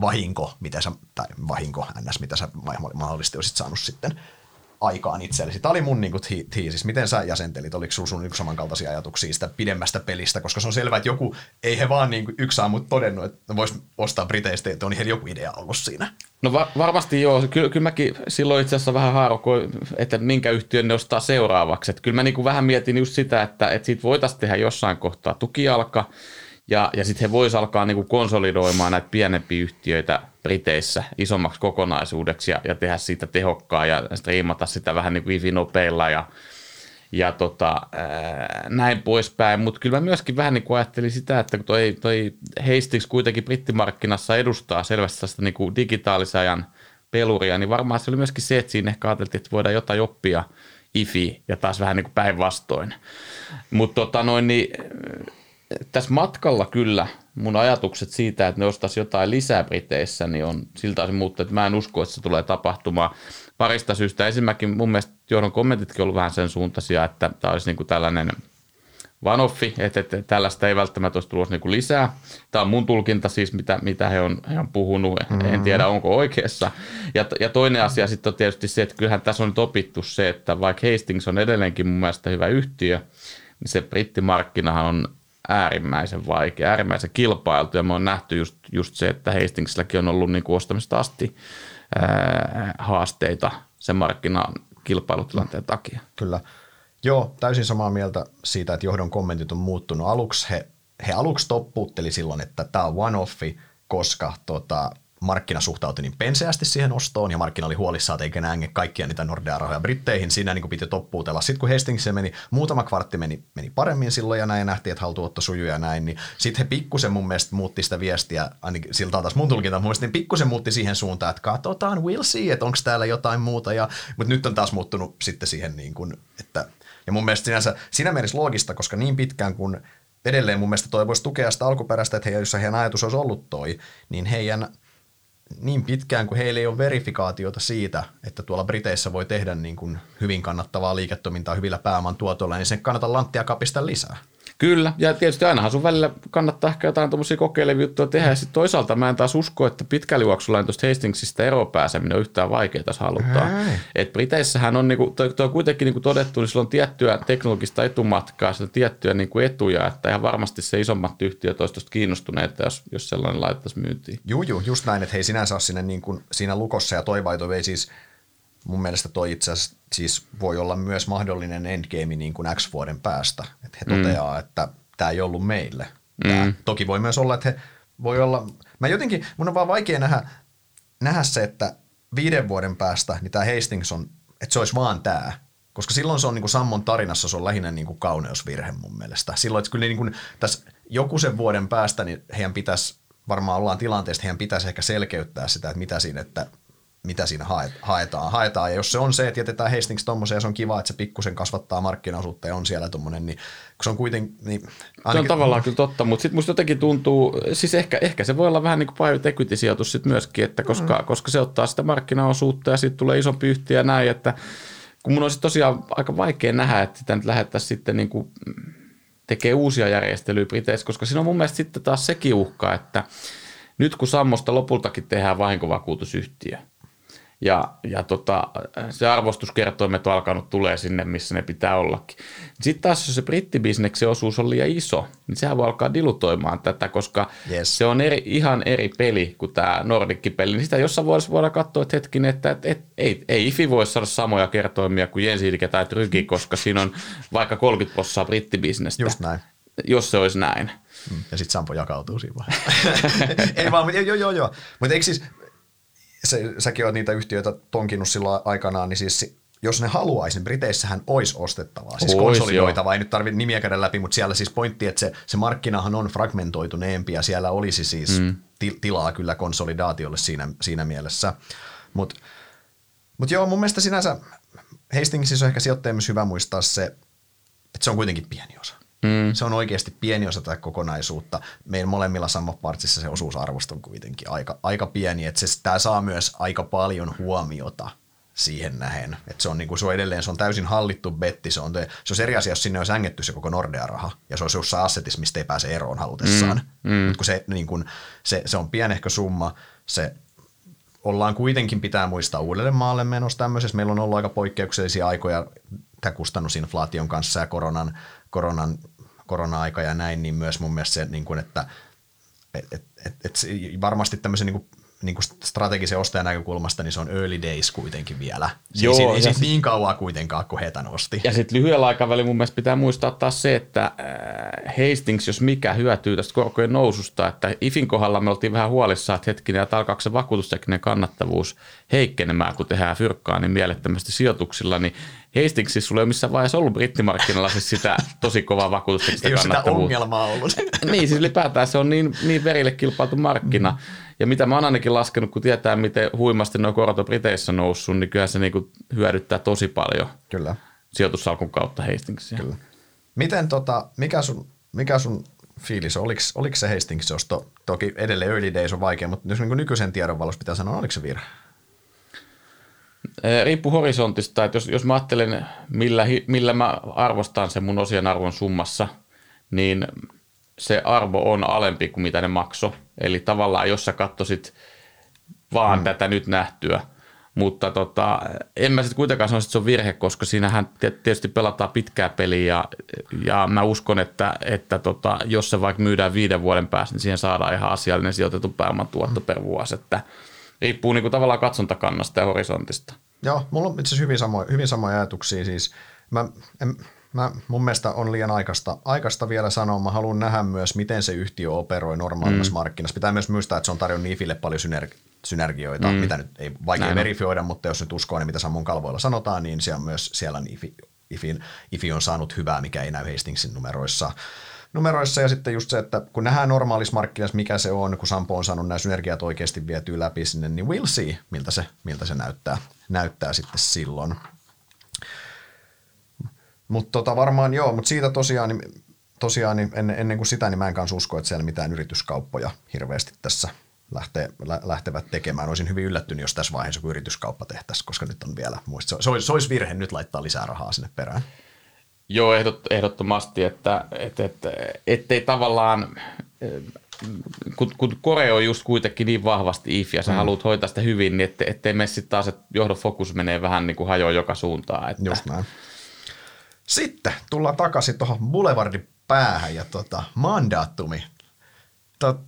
vahinko, mitä sä, tai vahinko ns, mitä sä mahdollisesti olisit saanut sitten aikaan itsellesi. Tämä oli mun niin kuin, tiisis. Miten sä jäsentelit? Oliko sulla sun niin samankaltaisia ajatuksia sitä pidemmästä pelistä? Koska se on selvää, että joku, ei he vaan niin kuin, yksi aamut todennut, että vois ostaa Briteistä, että on joku idea ollut siinä. No va- varmasti joo. Kyllä, kyllä mäkin silloin itse asiassa vähän haarukoin, että minkä yhtiön ne ostaa seuraavaksi. Että kyllä mä niin kuin vähän mietin just sitä, että, että siitä voitaisiin tehdä jossain kohtaa tukialka, ja, ja sitten he voisivat alkaa niin kuin konsolidoimaan näitä pienempiä yhtiöitä Briteissä isommaksi kokonaisuudeksi ja, ja tehdä siitä tehokkaa ja striimata sitä vähän niin kuin wifi-nopeilla ja, ja tota, ää, näin poispäin. Mutta kyllä mä myöskin vähän niin ajattelin sitä, että kun toi, toi Hastings kuitenkin brittimarkkinassa edustaa selvästi tästä niin kuin digitaalisajan peluria, niin varmaan se oli myöskin se, että siinä ehkä ajateltiin, että voidaan jotain oppia IFI ja taas vähän niin kuin päinvastoin. Mutta tota noin, niin tässä matkalla kyllä mun ajatukset siitä, että ne ostaisi jotain lisää Briteissä, niin on siltä osin muuttunut, että mä en usko, että se tulee tapahtumaan parista syystä. Ensinnäkin mun mielestä johdon kommentitkin ollut vähän sen suuntaisia, että tämä olisi niin kuin tällainen vanoffi, että, että tällaista ei välttämättä olisi tulossa niin lisää. Tämä on mun tulkinta siis, mitä, mitä he, on, he on puhunut. Mm-hmm. En tiedä, onko oikeassa. Ja, ja toinen asia sitten on tietysti se, että kyllähän tässä on nyt opittu se, että vaikka Hastings on edelleenkin mun mielestä hyvä yhtiö, niin se brittimarkkinahan on äärimmäisen vaikea, äärimmäisen kilpailtu ja me on nähty just, just se, että Hastingsilläkin on ollut niin kuin ostamista asti ää, haasteita sen markkinan kilpailutilanteen takia. Kyllä. Joo, täysin samaa mieltä siitä, että johdon kommentit on muuttunut. Aluksi he, he aluksi toppuutteli silloin, että tämä on one-offi, koska tota, markkina suhtautui niin penseästi siihen ostoon ja markkina oli huolissaan, että eikä näe kaikkia niitä Nordea-rahoja Britteihin. Siinä niin kuin piti toppuutella. Sitten kun Hastingsiin meni, muutama kvartti meni, meni paremmin silloin ja näin nähtiin, että haltuotto sujuu ja näin, niin sitten he pikkusen mun mielestä muutti sitä viestiä, ainakin siltä taas mun tulkinta, mun mielestä niin pikkusen muutti siihen suuntaan, että katsotaan, we'll see, että onko täällä jotain muuta. Ja, mutta nyt on taas muuttunut sitten siihen, niin kuin, että ja mun mielestä sinänsä siinä mielessä loogista, koska niin pitkään kun edelleen mun mielestä toi voisi tukea sitä alkuperäistä, että heidän, jos heidän ajatus olisi ollut toi, niin heidän niin pitkään kuin heillä ei ole verifikaatiota siitä, että tuolla Briteissä voi tehdä niin kuin hyvin kannattavaa liiketoimintaa hyvillä pääoman tuotolla, niin sen kannata lanttia kapista lisää. Kyllä, ja tietysti ainahan sun välillä kannattaa ehkä jotain tuommoisia kokeilevia juttuja tehdä, ja sitten toisaalta mä en taas usko, että pitkällä juoksulla tuosta Hastingsista eroon pääseminen on yhtään vaikeaa, jos halutaan. Et Briteissähän on, niinku, toi, toi on kuitenkin niinku todettu, niin sillä on tiettyä teknologista etumatkaa, sillä on tiettyjä niinku etuja, että ihan varmasti se isommat yhtiöt olisivat kiinnostuneita, jos, jos sellainen laitettaisiin myyntiin. Juu, juu, just näin, että hei sinänsä ole siinä, niin kuin, siinä lukossa, ja toi vai toi siis mun mielestä toi itse asiassa siis voi olla myös mahdollinen endgame niin kuin X vuoden päästä. Että he mm. toteaa, että tämä ei ollut meille. Tää. Mm. Toki voi myös olla, että he voi olla, mä jotenkin, mun on vaan vaikea nähdä, nähdä se, että viiden vuoden päästä niin tämä Hastings on, että se olisi vaan tämä. Koska silloin se on niin kuin Sammon tarinassa, se on lähinnä niin kuin kauneusvirhe mun mielestä. Silloin, että kyllä niin kuin tässä joku sen vuoden päästä, niin heidän pitäisi, varmaan ollaan tilanteesta, heidän pitäisi ehkä selkeyttää sitä, että mitä siinä, että mitä siinä haetaan. haetaan. Ja jos se on se, että jätetään Hastings tommoseen ja se on kiva, että se pikkusen kasvattaa markkinaosuutta ja on siellä tommonen, niin kun se on kuitenkin... Niin ainakin... Se on tavallaan kyllä totta, mutta sitten musta jotenkin tuntuu, siis ehkä, ehkä se voi olla vähän niin kuin private equity-sijoitus sitten myöskin, että koska, mm. koska se ottaa sitä markkinaosuutta ja sitten tulee isompi yhtiö ja näin, että kun mun olisi tosiaan aika vaikea nähdä, että sitä nyt lähettäisiin sitten niin kuin tekee uusia järjestelyjä Briteissä, koska siinä on mun mielestä sitten taas sekin uhka, että nyt kun Sammosta lopultakin tehdään vahinkovakuutusyhtiö – ja, ja tota, se arvostuskertoimet on alkanut tulee sinne, missä ne pitää ollakin. Sitten taas, jos se brittibisneksen osuus on liian iso, niin sehän voi alkaa dilutoimaan tätä, koska yes. se on eri, ihan eri peli kuin tämä Nordicki-peli. Niin sitä jossain vuodessa voidaan katsoa, että hetkinen, että et, et, ei, ei IFI voi saada samoja kertoimia kuin Jensi tai Trygi, koska siinä on vaikka 30 prosenttia brittibisnestä. Just näin. Jos se olisi näin. Mm. Ja sitten Sampo jakautuu siinä vaiheessa. ei vaan, mutta joo, joo, joo. Mutta eikö siis, se, säkin olet niitä yhtiöitä tonkinut silloin aikanaan, niin siis jos ne haluaisi, niin Briteissähän olisi ostettavaa, siis ois, konsolidoitavaa, ei nyt tarvitse nimiä käydä läpi, mutta siellä siis pointti, että se, se markkinahan on fragmentoituneempi ja siellä olisi siis mm. ti, tilaa kyllä konsolidaatiolle siinä, siinä mielessä. Mutta mut joo, mun mielestä sinänsä Hastingsissa on ehkä sijoittajien myös hyvä muistaa se, että se on kuitenkin pieni osa. Mm. Se on oikeasti pieni osa tätä kokonaisuutta. Meidän molemmilla Sammo Partsissa se osuusarvosto on kuitenkin aika, aika pieni, että se, tämä saa myös aika paljon huomiota siihen nähen. Että se on, niin kuin, se on edelleen se on täysin hallittu betti. Se on, te, se on eri asia, jos sinne olisi ängetty se koko Nordea-raha, ja se olisi jossain assetissa, mistä ei pääse eroon halutessaan. Mm, mm. Mutta kun se, niin kuin, se, se on pienehkö summa, se ollaan kuitenkin pitää muistaa uudelle maalle menossa tämmöisessä. Meillä on ollut aika poikkeuksellisia aikoja tämän kustannusinflaation kanssa ja koronan, koronan korona-aika ja näin, niin myös mun mielestä se, niin kuin, että et, et, et, et varmasti tämmöisen niin kuin, niin kuin strategisen ostajan näkökulmasta, niin se on early days kuitenkin vielä. Siis Joo, ei, ei sit niin kauan kuitenkaan, kun Hetan osti. Ja sitten lyhyellä aikavälillä mun mielestä pitää muistaa taas se, että äh, Hastings, jos mikä, hyötyy tästä korkojen noususta, että IFin kohdalla me oltiin vähän huolissaan, että hetkinen, että alkaako se vakuutustekninen kannattavuus heikkenemään, kun tehdään fyrkkaa niin mielettömästi sijoituksilla, niin Hastingsissa sulla ei ole missään vaiheessa ollut brittimarkkinoilla siis sitä tosi kovaa vakuutusteknistä Ei ole sitä ongelmaa ollut. niin, siis ylipäätään se on niin, niin verille kilpailtu markkina. Mm. Ja mitä mä oon ainakin laskenut, kun tietää, miten huimasti nuo korot on Briteissä noussut, niin kyllä se niinku hyödyttää tosi paljon kyllä. sijoitussalkun kautta Hastingsia. Kyllä. Miten tota, mikä sun, mikä sun fiilis, oliko, oliko se Hastings osto, toki edelleen early days on vaikea, mutta jos niin nykyisen tiedon valossa pitää sanoa, oliko se virhe? Riippuu horisontista, että jos, jos mä ajattelen, millä, millä mä arvostan sen mun osien arvon summassa, niin se arvo on alempi kuin mitä ne makso. Eli tavallaan, jos sä katsoisit vaan hmm. tätä nyt nähtyä, mutta tota, en mä sitten kuitenkaan sanoisi, että se on virhe, koska siinähän tietysti pelataan pitkää peliä ja, ja mä uskon, että, että tota, jos se vaikka myydään viiden vuoden päästä, niin siihen saadaan ihan asiallinen sijoitettu pääoman tuotto hmm. per vuosi, että – riippuu niin kuin tavallaan katsontakannasta ja horisontista. Joo, mulla on itse hyvin, samo, hyvin samoja ajatuksia. Siis mä, en, mä, mun mielestä on liian aikaista, aikaista vielä sanoa. Mä haluan nähdä myös, miten se yhtiö operoi normaalissa mm. markkinassa. Pitää myös muistaa, että se on tarjonnut IFille paljon synergi- synergioita, mm. mitä nyt ei vaikea Näin verifioida, on. mutta jos nyt uskoo, niin mitä Sammon kalvoilla sanotaan, niin siellä myös siellä on IFI, IFI, IFI on saanut hyvää, mikä ei näy Hastingsin numeroissa numeroissa ja sitten just se, että kun nähdään normaalissa markkinassa, mikä se on, kun Sampo on saanut nämä synergiat oikeasti vietyä läpi sinne, niin we'll see, miltä se, miltä se näyttää, näyttää sitten silloin. Mutta tota varmaan joo, mutta siitä tosiaan, niin, tosiaan niin ennen, ennen kuin sitä, niin mä en kanssa usko, että siellä mitään yrityskauppoja hirveästi tässä lähtee, lä, lähtevät tekemään. Olisin hyvin yllättynyt, jos tässä vaiheessa joku yrityskauppa tehtäisiin, koska nyt on vielä, muista, se, olisi, se olisi virhe nyt laittaa lisää rahaa sinne perään. Joo, ehdot, ehdottomasti, että et, et, ettei tavallaan, kun, kun Kore on just kuitenkin niin vahvasti if ja sä mm. haluat hoitaa sitä hyvin, niin ettei, ettei mene sitten taas, että johdon fokus menee vähän niin kuin hajoa joka suuntaan. Että. Just näin. Sitten tullaan takaisin tuohon Boulevardin päähän ja tota, mandaatumi. Tot,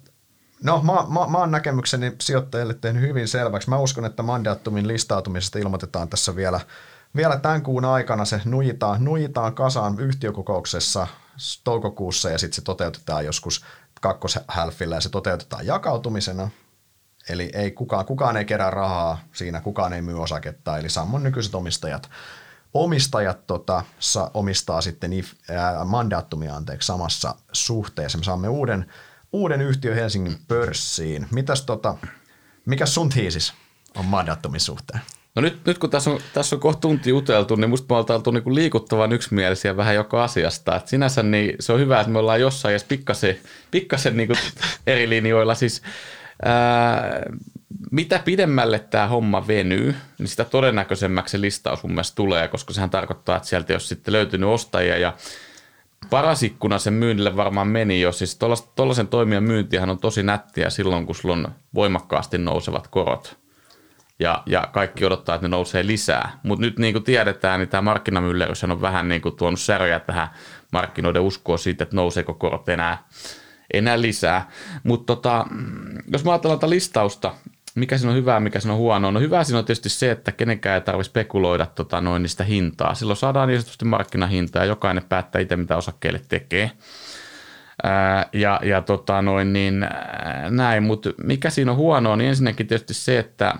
no, mä, mä, mä oon näkemykseni sijoittajille tehnyt hyvin selväksi. Mä uskon, että mandaattumin listautumisesta ilmoitetaan tässä vielä – vielä tämän kuun aikana se nujitaan, nujitaan kasaan yhtiökokouksessa toukokuussa ja sitten se toteutetaan joskus kakkoshälfillä ja se toteutetaan jakautumisena. Eli ei kukaan, kukaan ei kerää rahaa siinä, kukaan ei myy osaketta, eli Sammon nykyiset omistajat omistajat tota, sa, omistaa sitten if, ää, mandaattumia anteeksi samassa suhteessa. Me saamme uuden, uuden yhtiön Helsingin pörssiin. Mitäs tota, mikä sun tiisis on mandaattumin suhteen? No nyt, nyt kun tässä on, tässä on kohta tunti juteltu, niin musta me ollaan oltu niin liikuttavan yksimielisiä vähän joka asiasta. Et sinänsä niin se on hyvä, että me ollaan jossain edes pikkasen, pikkasen niin eri linjoilla. Siis, mitä pidemmälle tämä homma venyy, niin sitä todennäköisemmäksi se listaus mun mielestä tulee, koska sehän tarkoittaa, että sieltä ole sitten löytynyt ostajia ja paras ikkuna sen myynnille varmaan meni jo. Siis tuollaisen toimijan myyntihän on tosi nättiä silloin, kun sulla on voimakkaasti nousevat korot ja, ja kaikki odottaa, että ne nousee lisää. Mutta nyt niin kuin tiedetään, niin tämä markkinamyllerys on vähän niin kuin tuonut särjää tähän markkinoiden uskoa siitä, että nouseeko korot enää, enää lisää. Mutta tota, jos mä ajatellaan tätä listausta, mikä siinä on hyvää, mikä siinä on huonoa. No hyvä siinä on tietysti se, että kenenkään ei tarvitse spekuloida tota, noin niistä hintaa. Silloin saadaan niin sanotusti markkinahintaa ja jokainen päättää itse, mitä osakkeelle tekee. Ää, ja, ja tota noin, niin, näin, mutta mikä siinä on huonoa, niin ensinnäkin tietysti se, että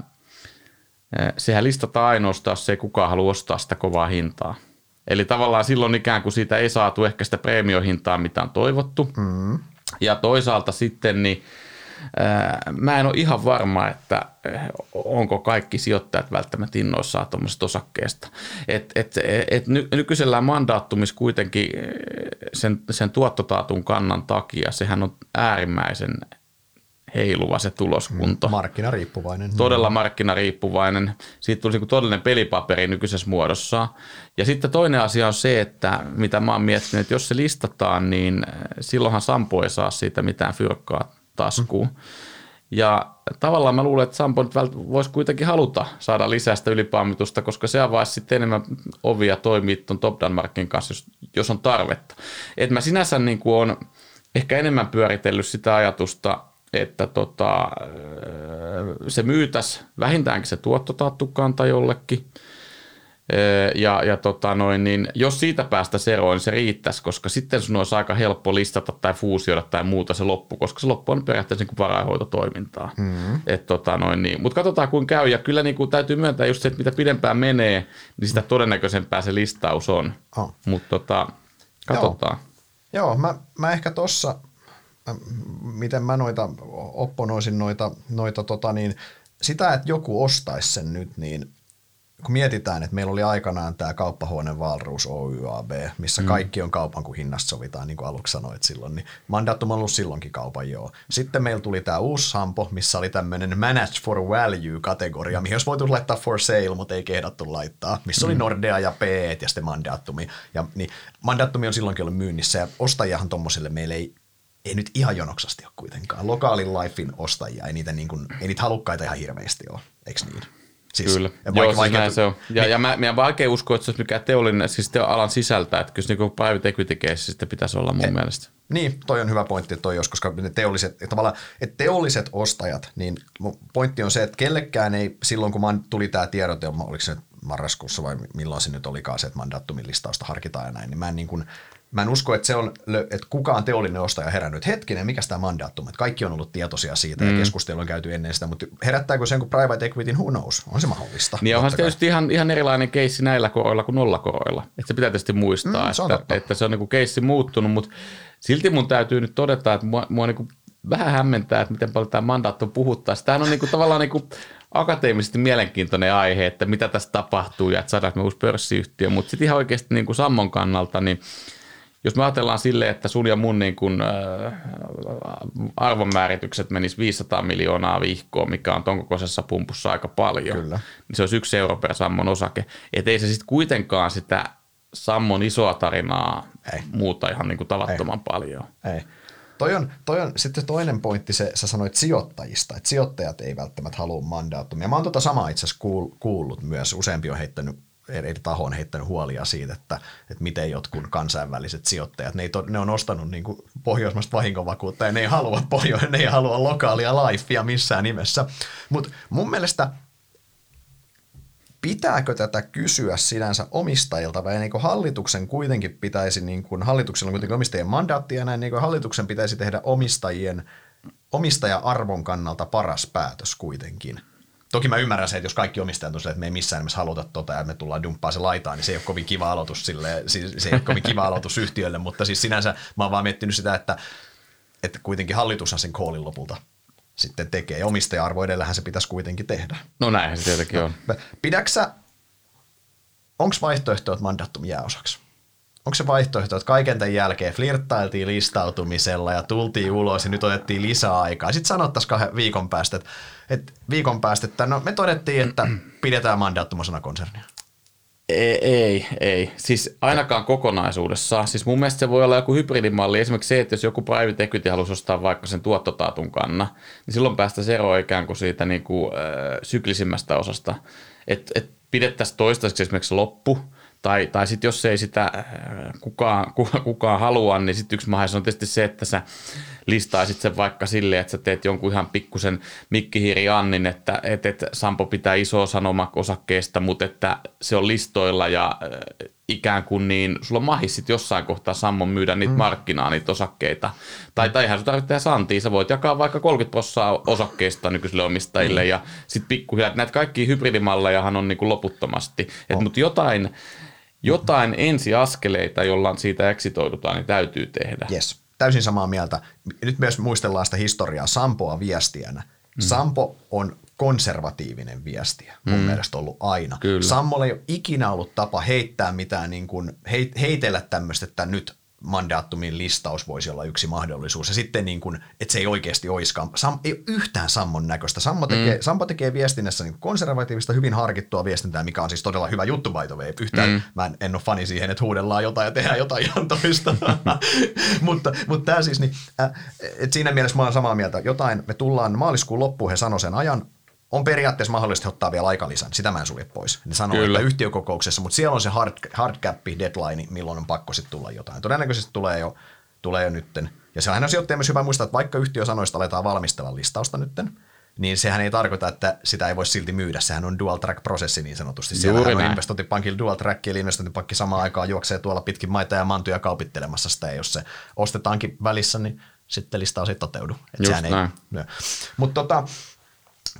sehän listataan ainoastaan, jos ei kukaan halua ostaa sitä kovaa hintaa. Eli tavallaan silloin ikään kuin siitä ei saatu ehkä sitä preemiohintaa, mitä on toivottu. Mm. Ja toisaalta sitten niin mä en ole ihan varma, että onko kaikki sijoittajat välttämättä innoissaan tuommoisesta osakkeesta. Et, et, et nykyisellään mandaattumis kuitenkin sen, sen tuottotaatun kannan takia, sehän on äärimmäisen heiluva se tuloskunto. Mm, markkinariippuvainen. Todella markkinariippuvainen. Siitä tulisi niin todellinen pelipaperi nykyisessä muodossa. Ja sitten toinen asia on se, että mitä mä oon miettinyt, että jos se listataan, niin silloinhan Sampo ei saa siitä mitään fyrkkaa taskuun. Mm. Ja tavallaan mä luulen, että Sampo nyt voisi kuitenkin haluta saada lisää sitä ylipääomitusta, koska se avaisi sitten enemmän ovia toimia tuon top markin kanssa, jos, jos on tarvetta. Et mä sinänsä niin kuin on ehkä enemmän pyöritellyt sitä ajatusta, että tota, se myytäisi vähintäänkin se tuottotaattukanta jollekin. Ja, ja tota noin, niin jos siitä päästä eroon, niin se riittäisi, koska sitten sun olisi aika helppo listata tai fuusioida tai muuta se loppu, koska se loppu on periaatteessa niin varainhoitotoimintaa. Mm-hmm. tota noin, niin. Mutta katsotaan kuin käy, ja kyllä niin kuin täytyy myöntää just se, että mitä pidempään menee, niin sitä todennäköisempää se listaus on. Oh. Mutta tota, katsotaan. Joo, Joo mä, mä ehkä tuossa miten mä noita opponoisin noita, noita tota niin, sitä, että joku ostaisi sen nyt, niin kun mietitään, että meillä oli aikanaan tämä kauppahuone Valruus OYAB, missä mm. kaikki on kaupan, kun hinnasta sovitaan, niin kuin aluksi sanoit silloin, niin Mandatum on ollut silloinkin kaupan, joo. Sitten meillä tuli tämä uusi Sampo, missä oli tämmöinen Manage for Value-kategoria, mihin olisi voitu laittaa for sale, mutta ei kehdattu laittaa, missä mm. oli Nordea ja P ja sitten Mandatumi. Ja, niin Mandatumi on silloinkin ollut myynnissä, ja ostajahan tuommoiselle meillä ei ei nyt ihan jonoksasti ole kuitenkaan. Lokaalin lifein ostajia, ei niitä, niin kuin, ei niitä halukkaita ihan hirveästi ole, eikö niin? Siis, Kyllä, vaikea, joo, siis vaikea, näin se on. Ja, niin, ja mä, mä vaikea uskoa, että se olisi mikään teollinen, siis te alan sisältä, että kyllä se niin private equity case sitten pitäisi olla mun e, mielestä. Niin, toi on hyvä pointti, että toi jos, koska ne teolliset, tavallaan, että teolliset ostajat, niin pointti on se, että kellekään ei, silloin kun tuli tämä tiedote, oliko se marraskuussa vai milloin se nyt olikaan se, että mandaattumin listausta harkitaan ja näin, niin mä en, niin kuin, mä en usko, että, se on, että kukaan teollinen ostaja herännyt. Hetkinen, mikä tämä mandaattum? Että kaikki on ollut tietoisia siitä mm. ja keskustelu on käyty ennen sitä, mutta herättääkö sen kuin private equity, who knows? On se mahdollista. Niin onhan se tietysti ihan, ihan erilainen keissi näillä koroilla kuin nollakoroilla. Että se pitää tietysti muistaa, mm, se että, että, se on niin keissi muuttunut, mutta silti mun täytyy nyt todeta, että mua, mua niin vähän hämmentää, että miten paljon tämä mandaatto puhuttaa. Tämähän on niin kuin, tavallaan niin kuin akateemisesti mielenkiintoinen aihe, että mitä tässä tapahtuu ja että saadaanko me uusi pörssiyhtiö, mutta sitten ihan oikeasti niin kuin Sammon kannalta, niin jos me ajatellaan silleen, että sun ja mun niin kuin, äh, arvonmääritykset menis 500 miljoonaa vihkoa, mikä on ton kokoisessa pumpussa aika paljon, Kyllä. niin se olisi yksi euro per Sammon osake. Että ei se sitten kuitenkaan sitä Sammon isoa tarinaa ei. muuta ihan niin kuin tavattoman ei. paljon. Ei. Toi on, toi on sitten toinen pointti, se, sä sanoit sijoittajista, että sijoittajat ei välttämättä halua mandaattumia. Mä oon tota samaa itse asiassa kuullut myös, useampi on heittänyt eri taho on heittänyt huolia siitä, että, että miten jotkut kansainväliset sijoittajat, ne, ei to, ne on ostanut niin kuin pohjoismaista vahinkovakuutta ja ne ei halua pohjo- ne ei halua lokaalia lifea missään nimessä. Mutta mun mielestä pitääkö tätä kysyä sinänsä omistajilta vai niin hallituksen kuitenkin pitäisi, niin kuin, hallituksella on kuitenkin omistajien mandaatti ja näin, niin kuin hallituksen pitäisi tehdä omistajien, omistaja-arvon kannalta paras päätös kuitenkin. Toki mä ymmärrän se, että jos kaikki omistajat on sille, että me ei missään nimessä haluta tota ja me tullaan dumppaa se laitaan, niin se ei ole kovin kiva aloitus, sille, siis se ei ole kovin kiva aloitus yhtiölle, mutta siis sinänsä mä oon vaan miettinyt sitä, että, että kuitenkin hallitushan sen koolin lopulta sitten tekee. Ja omistaja-arvo edellähän se pitäisi kuitenkin tehdä. No näinhän se tietenkin on. Pidäksä, onko vaihtoehto, että mandaattum jää osaksi? Onko se vaihtoehto, että kaiken tämän jälkeen flirttailtiin listautumisella ja tultiin ulos ja nyt otettiin lisää aikaa. Sitten sanottaisiin kahden viikon päästä, että, että viikon päästä, että no me todettiin, että pidetään mandaattumasena konsernia. Ei, ei, ei. Siis ainakaan kokonaisuudessa. Siis mun mielestä se voi olla joku hybridimalli. Esimerkiksi se, että jos joku private equity haluaisi ostaa vaikka sen tuottotaatun kanna, niin silloin päästä eroon ikään kuin siitä niin kuin, äh, syklisimmästä osasta. Että et pidettäisiin toistaiseksi esimerkiksi loppu, tai, tai sitten jos ei sitä äh, kukaan, kukaan halua, niin sitten yksi mahdollisuus on tietysti se, että sä listaisit sen vaikka silleen, että sä teet jonkun ihan pikkusen mikkihiiri Annin, että, että, että Sampo pitää isoa sanoma osakkeesta, mutta että se on listoilla ja äh, ikään kuin niin, sulla on mahis sit jossain kohtaa Sammon myydä niitä mm. markkinaa, niitä osakkeita. Tai, tai ihan sun tarvitsee tehdä santia, sä voit jakaa vaikka 30 prosenttia osakkeista nykyisille omistajille mm. ja sitten pikkuhiljaa, näitä kaikki hybridimallejahan on niin kuin loputtomasti, oh. mutta jotain, jotain ensiaskeleita, jolla siitä eksitoidutaan, niin täytyy tehdä. Yes, täysin samaa mieltä. Nyt myös muistellaan sitä historiaa Sampoa viestiänä. Mm. Sampo on konservatiivinen viestiä mun mm. mielestä ollut aina. Kyllä. Sammolla ei ole ikinä ollut tapa heittää mitään, niin kuin, heitellä tämmöistä, että nyt mandaattumin listaus voisi olla yksi mahdollisuus. Ja sitten niin kuin, että se ei oikeasti oiskaan, Sam, ei ole yhtään Sammon näköistä. Sammo tekee, mm. Sampo tekee viestinnässä niin konservatiivista, hyvin harkittua viestintää, mikä on siis todella hyvä juttu by the way. Yhtään, mm. mä en, en ole fani siihen, että huudellaan jotain ja tehdään jotain ihan toista. mutta mutta tämä siis, niin, äh, et siinä mielessä mä olen samaa mieltä. Jotain, me tullaan maaliskuun loppuun, he sanoi sen ajan, on periaatteessa mahdollista ottaa vielä aikalisän, sitä mä en sulje pois. Ne sanoo, Kyllä. että yhtiökokouksessa, mutta siellä on se hard, hard cap deadline, milloin on pakko sitten tulla jotain. Todennäköisesti tulee jo, tulee jo nytten. Ja sehän on sijoittaja myös hyvä muistaa, että vaikka yhtiö sanoo, että aletaan valmistella listausta nytten, niin sehän ei tarkoita, että sitä ei voi silti myydä. Sehän on dual track prosessi niin sanotusti. Siellä on investointipankilla dual track, eli investointipankki samaan aikaan juoksee tuolla pitkin maita ja mantuja kaupittelemassa sitä, ja jos se ostetaankin välissä, niin sitten listaus ei toteudu. Just näin. Mutta tota,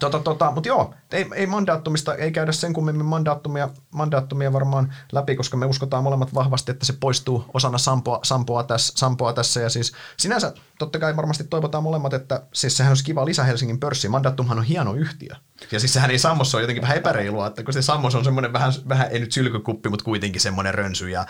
Tota, tota, mutta joo, ei, ei mandaattumista, ei käydä sen kummemmin mandaattumia, mandaattumia varmaan läpi, koska me uskotaan molemmat vahvasti, että se poistuu osana sampoa, sampoa, tässä, sampoa tässä. Ja siis sinänsä totta kai varmasti toivotaan molemmat, että siis sehän olisi kiva lisä Helsingin pörssiin. Mandaattumhan on hieno yhtiö. Ja siis sehän ei Sammossa ole jotenkin vähän epäreilua, että kun se Sammos on semmoinen vähän, vähän ei nyt sylkykuppi, mutta kuitenkin semmoinen rönsy ja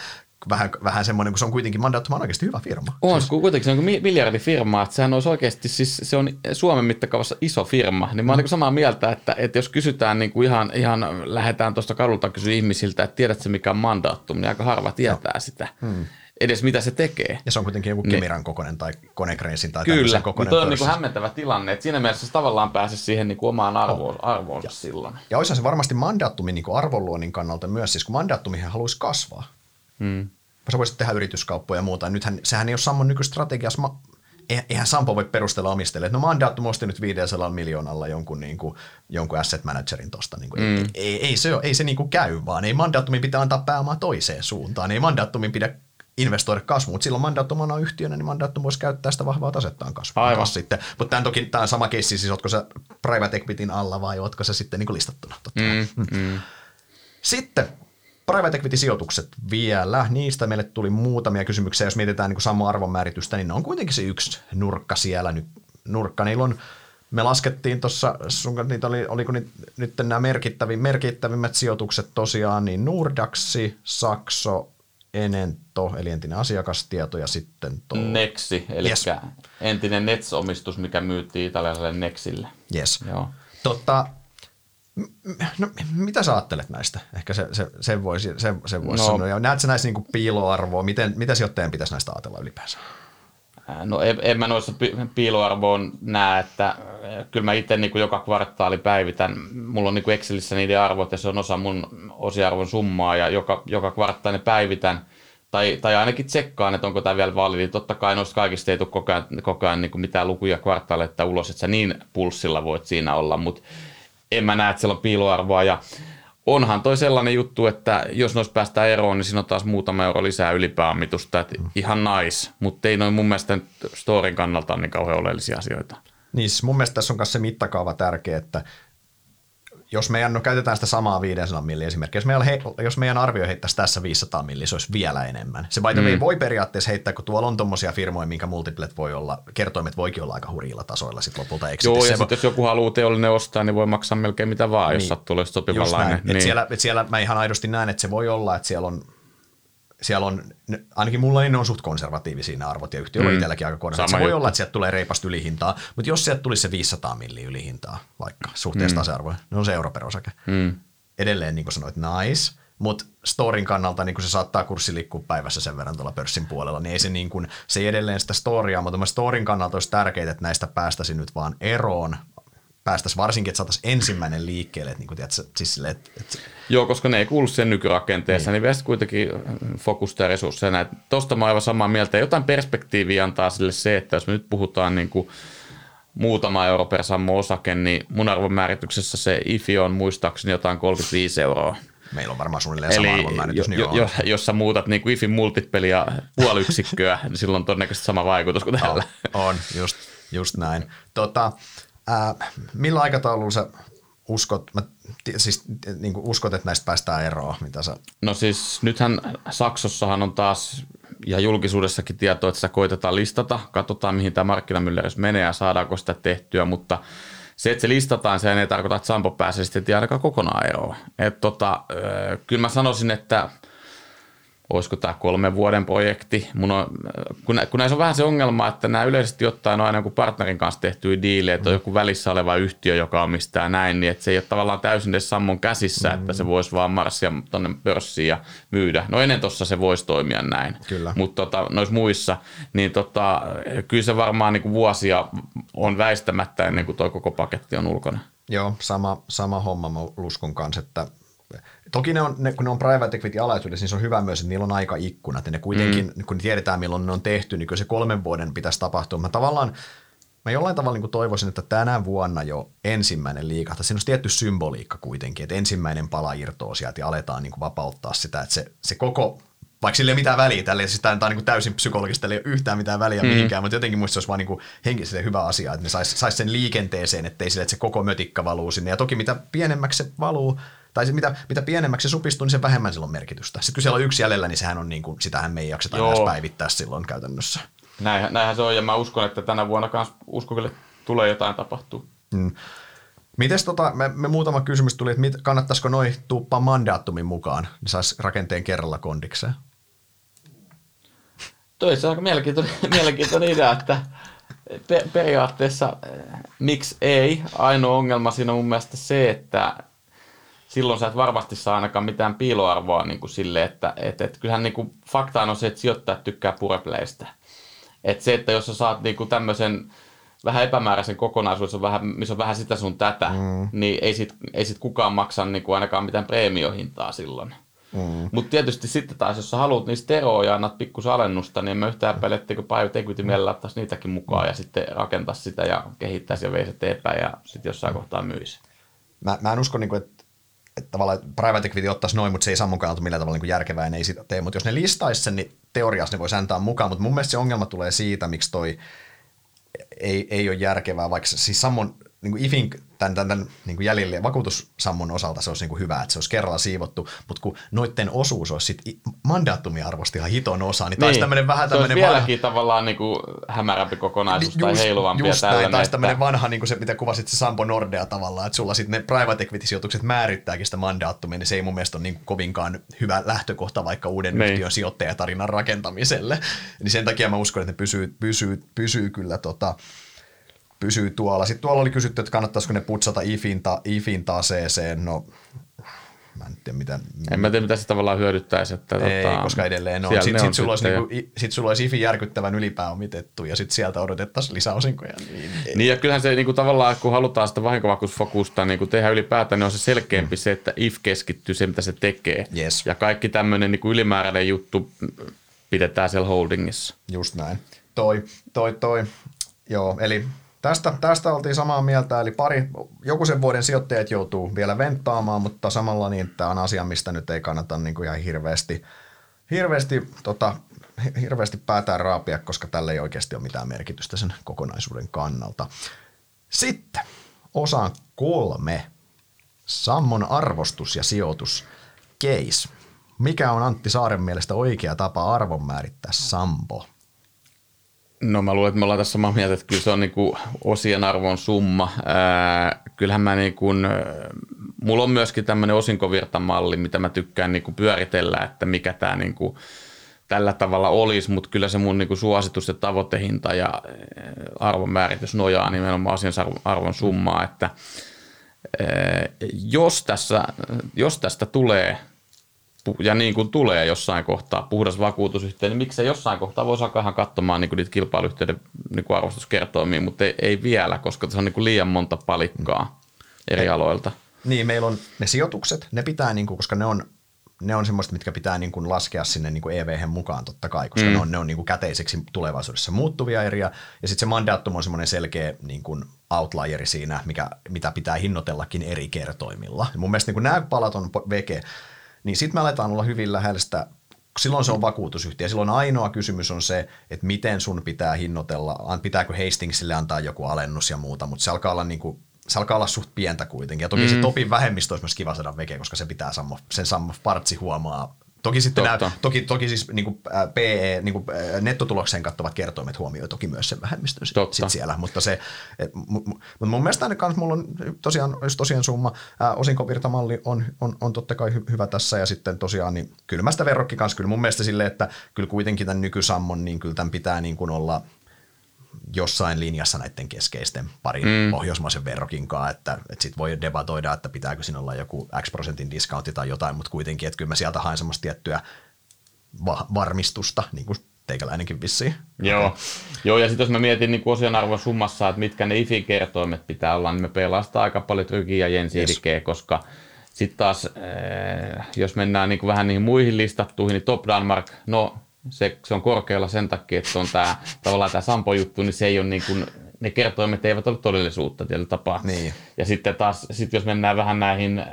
vähän, vähän semmoinen, kun se on kuitenkin Mandatum on oikeasti hyvä firma. On, siis. kuitenkin se on miljardifirma, että sehän olisi oikeasti, siis se on Suomen mittakaavassa iso firma, niin mä olen mm. samaa mieltä, että, että jos kysytään niin kuin ihan, ihan, lähdetään tuosta kadulta kysyä ihmisiltä, että tiedätkö mikä on Mandatum, niin aika harva tietää Joo. sitä. Hmm edes mitä se tekee. Ja se on kuitenkin joku niin. Kemiran kokoinen tai Konecranesin tai Kyllä, kokoinen mutta on niin kuin hämmentävä tilanne, että siinä mielessä se tavallaan pääsee siihen niin kuin omaan arvoon, oh. arvoonsa ja. silloin. Ja olisihan se varmasti mandaattumin niin arvonluonnin kannalta myös, siis kun mandaattumihan haluaisi kasvaa. Hmm sä voisit tehdä yrityskauppoja ja muuta. Nythän sehän ei ole Sammon nykystrategiassa ma- eihän Sampo voi perustella omistajille, että no Mandatum osti nyt 500 miljoonalla jonkun, niin kuin, jonkun asset managerin tosta. Niin kuin, mm. ei, ei, ei, se, ei se niin kuin käy, vaan ei Mandatumin pitää antaa pääomaa toiseen suuntaan. Ei Mandatumin pidä investoida kasvuun, mutta silloin Mandatum on yhtiönä, niin Mandatum voisi käyttää sitä vahvaa tasettaan kasvuun. Aivan. Sitten. Mutta tämä on toki tämä on sama keissi, siis ootko sä private equityn alla vai ootko sä sitten niin kuin listattuna? Totta. Mm, mm. Sitten private equity-sijoitukset vielä, niistä meille tuli muutamia kysymyksiä. Jos mietitään niin samaa arvonmääritystä, niin ne on kuitenkin se yksi nurkka siellä nyt. Nurkka, niillä on me laskettiin tuossa, niitä oli, oliko nyt, nyt nämä merkittävin, merkittävimmät sijoitukset tosiaan, niin Nordaxi, Saxo, Enento, eli entinen asiakastieto ja sitten tuo... Nexi, eli yes. entinen Nets-omistus, mikä myytiin italialaiselle Nexille. Yes. Joo. Totta, No, mitä sä ajattelet näistä? Ehkä se, se, sen voisi, se, se voisi no, sanoa. Ja näetkö näissä niin piiloarvoa? Miten, mitä sijoittajan pitäisi näistä ajatella ylipäänsä? No en, en mä noissa piiloarvoon näe, että kyllä mä itse niin joka kvartaali päivitän. Mulla on niin Excelissä niiden arvot ja se on osa mun osiarvon summaa ja joka, joka kvartaali päivitän. Tai, tai ainakin tsekkaan, että onko tämä vielä validi. Totta kai noista kaikista ei tule koko ajan, koko ajan niin mitään lukuja kvartaaleita ulos, että sä niin pulssilla voit siinä olla, mutta en mä näe, että siellä on piiloarvoa ja onhan toi sellainen juttu, että jos noista päästään eroon, niin siinä on taas muutama euro lisää ylipääomitusta, että mm. ihan nice, mutta ei noin mun mielestä storin kannalta niin kauhean oleellisia asioita. Niin siis mun mielestä tässä on myös se mittakaava tärkeä, että jos meidän, no käytetään sitä samaa 500 milliä esimerkiksi, jos meidän, he, jos meidän arvio heittäisi tässä 500 milliä, se olisi vielä enemmän. Se by mm. voi periaatteessa heittää, kun tuolla on tuommoisia firmoja, minkä multiplet voi olla, kertoimet voikin olla aika hurjilla tasoilla sitten lopulta Joo, ja sitten jos joku haluaa teollinen ostaa, niin voi maksaa melkein mitä vaan, niin, jos sattuu sopivanlainen. Niin. Et siellä, et siellä mä ihan aidosti näen, että se voi olla, että siellä on siellä on, ainakin mulla ne on suht konservatiivisia ne arvot ja yhtiö mm. on itselläkin aika korkeat. Se voi juttu. olla, että sieltä tulee reipasta ylihintaa, mutta jos sieltä tulisi se 500 milliä ylihintaa vaikka suhteessa mm. tasearvoja, niin on se euro per osake. Mm. Edelleen niin kuin sanoit, nice, mutta storin kannalta niin kun se saattaa kurssi liikkua päivässä sen verran tuolla pörssin puolella, niin ei se, niin kun, se ei edelleen sitä storia, mutta storin kannalta olisi tärkeää, että näistä päästäisiin nyt vaan eroon päästäisiin varsinkin, että saataisiin ensimmäinen liikkeelle. Että, niin kuin, tiedätkö, siis sille, että, että... Joo, koska ne ei kuulu sen nykyrakenteessa, niin, niin vielä kuitenkin fokusta ja resursseja. Tuosta mä aivan samaa mieltä. Jotain perspektiiviä antaa sille se, että jos me nyt puhutaan niin kuin muutama euro per sammo osake, niin mun arvon määrityksessä se IFI on muistaakseni jotain 35 euroa. Meillä on varmaan suunnilleen Eli sama arvonmääritys. Niin jo, jo, jos sä muutat niin IFin multipelia puoli yksikköä, niin silloin on todennäköisesti sama vaikutus kuin tällä. On, on just, just näin. Tota, Ää, millä aikataululla sä uskot, mä, siis niin kuin uskot, että näistä päästään eroon? Mitä sä... No siis nythän Saksossahan on taas ja julkisuudessakin tietoa, että sitä koitetaan listata. Katsotaan, mihin tämä markkinamyllerys menee ja saadaanko sitä tehtyä, mutta se, että se listataan, se ei tarkoita, että Sampo pääsee sitten ainakaan kokonaan eroon. Et tota, kyllä mä sanoisin, että – olisiko tämä kolmen vuoden projekti. Mun on, kun, kun näissä on vähän se ongelma, että nämä yleisesti ottaen on aina joku partnerin kanssa tehtyjä diilejä, että on joku välissä oleva yhtiö, joka omistaa näin, niin että se ei ole tavallaan täysin edes Sammon käsissä, mm-hmm. että se voisi vaan marssia tuonne pörssiin ja myydä. No ennen tuossa se voisi toimia näin, kyllä. mutta tota, noissa muissa, niin tota, kyllä se varmaan niin kuin vuosia on väistämättä ennen kuin tuo koko paketti on ulkona. Joo, sama, sama homma Luskun kanssa, että Toki ne on, ne, kun ne on private equity alaisuudessa, niin se on hyvä myös, että niillä on aika ikkunat. Ja ne kuitenkin, mm. kun tiedetään milloin ne on tehty, niin kyllä se kolmen vuoden pitäisi tapahtua. Mä tavallaan, mä jollain tavalla niin toivoisin, että tänä vuonna jo ensimmäinen liikahta. Siinä on tietty symboliikka kuitenkin, että ensimmäinen pala irtoaa sieltä ja aletaan niin vapauttaa sitä, että se, se koko vaikka sillä ei ole mitään väliä, tälle, siis tämä on niin täysin psykologista, ei ole yhtään mitään väliä mm. mihinkään, mutta jotenkin muista se olisi vaan niin henkisesti hyvä asia, että ne saisi sais sen liikenteeseen, ettei sille, että se koko mötikka valuu sinne. Ja toki mitä pienemmäksi se valuu, tai mitä, mitä pienemmäksi se supistuu, niin se vähemmän silloin merkitystä. Sitten kun siellä on yksi jäljellä, niin sehän on niin kuin, sitähän me ei jakseta Joo. edes päivittää silloin käytännössä. Näinhän, näinhän se on, ja mä uskon, että tänä vuonna kanssa uskon kyllä tulee jotain tapahtuu. Mm. Mites tota, me, me, muutama kysymys tuli, että mit, kannattaisiko noin tuppaa mandaattumin mukaan, niin saisi rakenteen kerralla kondikseen? Toi se on aika mielenkiintoinen, mielenkiintoinen idea, että pe- periaatteessa eh, miksi ei. Ainoa ongelma siinä on mun mielestä se, että silloin sä et varmasti saa ainakaan mitään piiloarvoa niin kuin sille, että et, et, kyllähän niin kuin, faktaan on se, että sijoittajat tykkää purepleistä. Että se, että jos sä saat niin kuin tämmöisen vähän epämääräisen kokonaisuuden, vähän, missä on vähän sitä sun tätä, mm. niin ei sit, ei sit kukaan maksa niin kuin ainakaan mitään preemiohintaa silloin. Mm. Mutta tietysti sitten taas, jos sä haluat niistä eroa ja annat pikkus alennusta, niin mä yhtään epäile, etteikö private equity mielellä ottaisi niitäkin mukaan ja sitten rakentaa sitä ja kehittäisi ja veisi eteenpäin ja sitten jossain kohtaa myisi. Mä, mä en usko, niin kuin, että että tavallaan private equity ottaisi noin, mutta se ei saa mukaan millään tavalla niin järkevää, ja ei sitä tee. Mutta jos ne listaisi sen, niin teoriassa ne voisi antaa mukaan, mutta mun mielestä se ongelma tulee siitä, miksi toi ei, ei ole järkevää, vaikka siis sammon niin kuin IFin tämän, tämän, tämän niin kuin jäljelle vakuutussammon osalta se olisi niin kuin hyvä, että se olisi kerralla siivottu, mutta kun noiden osuus olisi sitten mandaattumia arvosti ihan hiton osa, niin, taisi niin. tämmöinen vähän tämmöinen... Se vieläkin vanha... tavallaan niin kuin hämärämpi kokonaisuus just, tai heiluvampi just ja. Näin, taisi tämmöinen vanha, niin kuin se, mitä kuvasit se Sampo Nordea tavallaan, että sulla sitten ne private equity-sijoitukset määrittääkin sitä mandaattumia, niin se ei mun mielestä ole niin kuin kovinkaan hyvä lähtökohta vaikka uuden niin. yhtiön sijoittajatarinan rakentamiselle. Niin sen takia mä uskon, että ne pysyy, pysyy, pysyy kyllä tota, pysyy tuolla. Sitten tuolla oli kysytty, että kannattaisiko ne putsata IFin, ta, IFin taseeseen. No, mä en tiedä mitä... En mä tiedä, mitä se tavallaan hyödyttäisi. Että, ei, tota, koska edelleen on. Sitten sit, sulla olisi, niinku, sit sulla olisi IFin järkyttävän ylipääomitettu ja sitten sieltä odotettaisiin lisäosinkoja. Niin, niin ja kyllähän se niinku, tavallaan, kun halutaan sitä vahinkovakuusfokusta niin tehdä ylipäätään, niin on se selkeämpi mm. se, että IF keskittyy se, mitä se tekee. Yes. Ja kaikki tämmöinen niinku ylimääräinen juttu pidetään siellä holdingissa. Just näin. Toi, toi, toi. Joo, eli Tästä, tästä oltiin samaa mieltä, eli pari, joku sen vuoden sijoittajat joutuu vielä venttaamaan, mutta samalla niin tämä on asia, mistä nyt ei kannata niin kuin ihan hirveästi, hirveästi, tota, hirveästi päätään raapia, koska tälle ei oikeasti ole mitään merkitystä sen kokonaisuuden kannalta. Sitten osaan kolme. Sammon arvostus ja sijoitus. Case. Mikä on Antti Saaren mielestä oikea tapa arvonmäärittää Sampo? No mä luulen, että me ollaan tässä samaa mieltä, että kyllä se on niin kuin osien arvon summa. Ää, kyllähän mä niin kuin, mulla on myöskin tämmöinen osinkovirtamalli, mitä mä tykkään niin kuin pyöritellä, että mikä tämä niin kuin tällä tavalla olisi, mutta kyllä se mun niin kuin suositus ja tavoitehinta ja arvonmääritys nojaa nimenomaan osien arvon summaa, että jos, tässä, jos tästä tulee – ja niin kuin tulee jossain kohtaa puhdas vakuutusyhtiö, niin miksei jossain kohtaa voisi alkaa ihan katsomaan niin kuin niitä kilpailuyhtiöiden niin kuin arvostuskertoimia, mutta ei, ei vielä, koska tässä on niin kuin liian monta palikkaa eri aloilta. Niin, meillä on ne sijoitukset, ne pitää, niin kuin, koska ne on, ne on semmoista, mitkä pitää niin kuin laskea sinne niin kuin EVH mukaan totta kai, koska mm. ne on, ne on niin kuin käteiseksi tulevaisuudessa muuttuvia eriä. Ja sitten se mandaattum on semmoinen selkeä niin kuin outlieri siinä, mikä, mitä pitää hinnoitellakin eri kertoimilla. Ja mun mielestä niin kuin nämä palat on veke niin sitten me aletaan olla hyvin lähellä sitä silloin se on vakuutusyhtiö. Silloin ainoa kysymys on se, että miten sun pitää hinnoitella, pitääkö Hastingsille antaa joku alennus ja muuta, mutta se alkaa olla niin kuin, se alkaa olla suht pientä kuitenkin. Ja toki mm. se Topin vähemmistö olisi myös kiva saada veke, koska se pitää sammo, sen Sammo Partsi huomaa Toki sitten nämä, toki, toki siis niin kuin, PE, niin kuin, nettotulokseen kattavat kertoimet huomioi toki myös sen vähemmistön sit, sit siellä, mutta se, et, mutta mun mielestä ne kanssa mulla on tosiaan, jos tosiaan summa, ää, osinkovirtamalli on, on, on totta kai hy, hyvä tässä ja sitten tosiaan niin kylmästä verrokki kanssa kyllä mun mielestä silleen, että kyllä kuitenkin tämän nykysammon, niin kyllä tämän pitää niin kuin olla – jossain linjassa näiden keskeisten parin mm. pohjoismaisen verrokin kanssa, että, että sitten voi debatoida, että pitääkö siinä olla joku X prosentin discountti tai jotain, mutta kuitenkin, että kyllä mä sieltä haen semmoista tiettyä va- varmistusta, niin kuin teikäläinenkin vissiin. Joo, okay. Joo ja sitten jos mä mietin niin osion arvon summassa, että mitkä ne IFI-kertoimet pitää olla, niin me pelastaa aika paljon Trykiä ja Jens yes. koska sitten taas, eh, jos mennään niin kuin vähän niihin muihin listattuihin, niin Top Danmark, no se, se on korkealla sen takia, että on tämä tavallaan tämä Sampo-juttu, niin se ei ole niin kuin, ne kertoimet eivät ole todellisuutta tietyllä tapaa. Niin. Ja sitten taas, sit jos mennään vähän näihin äh,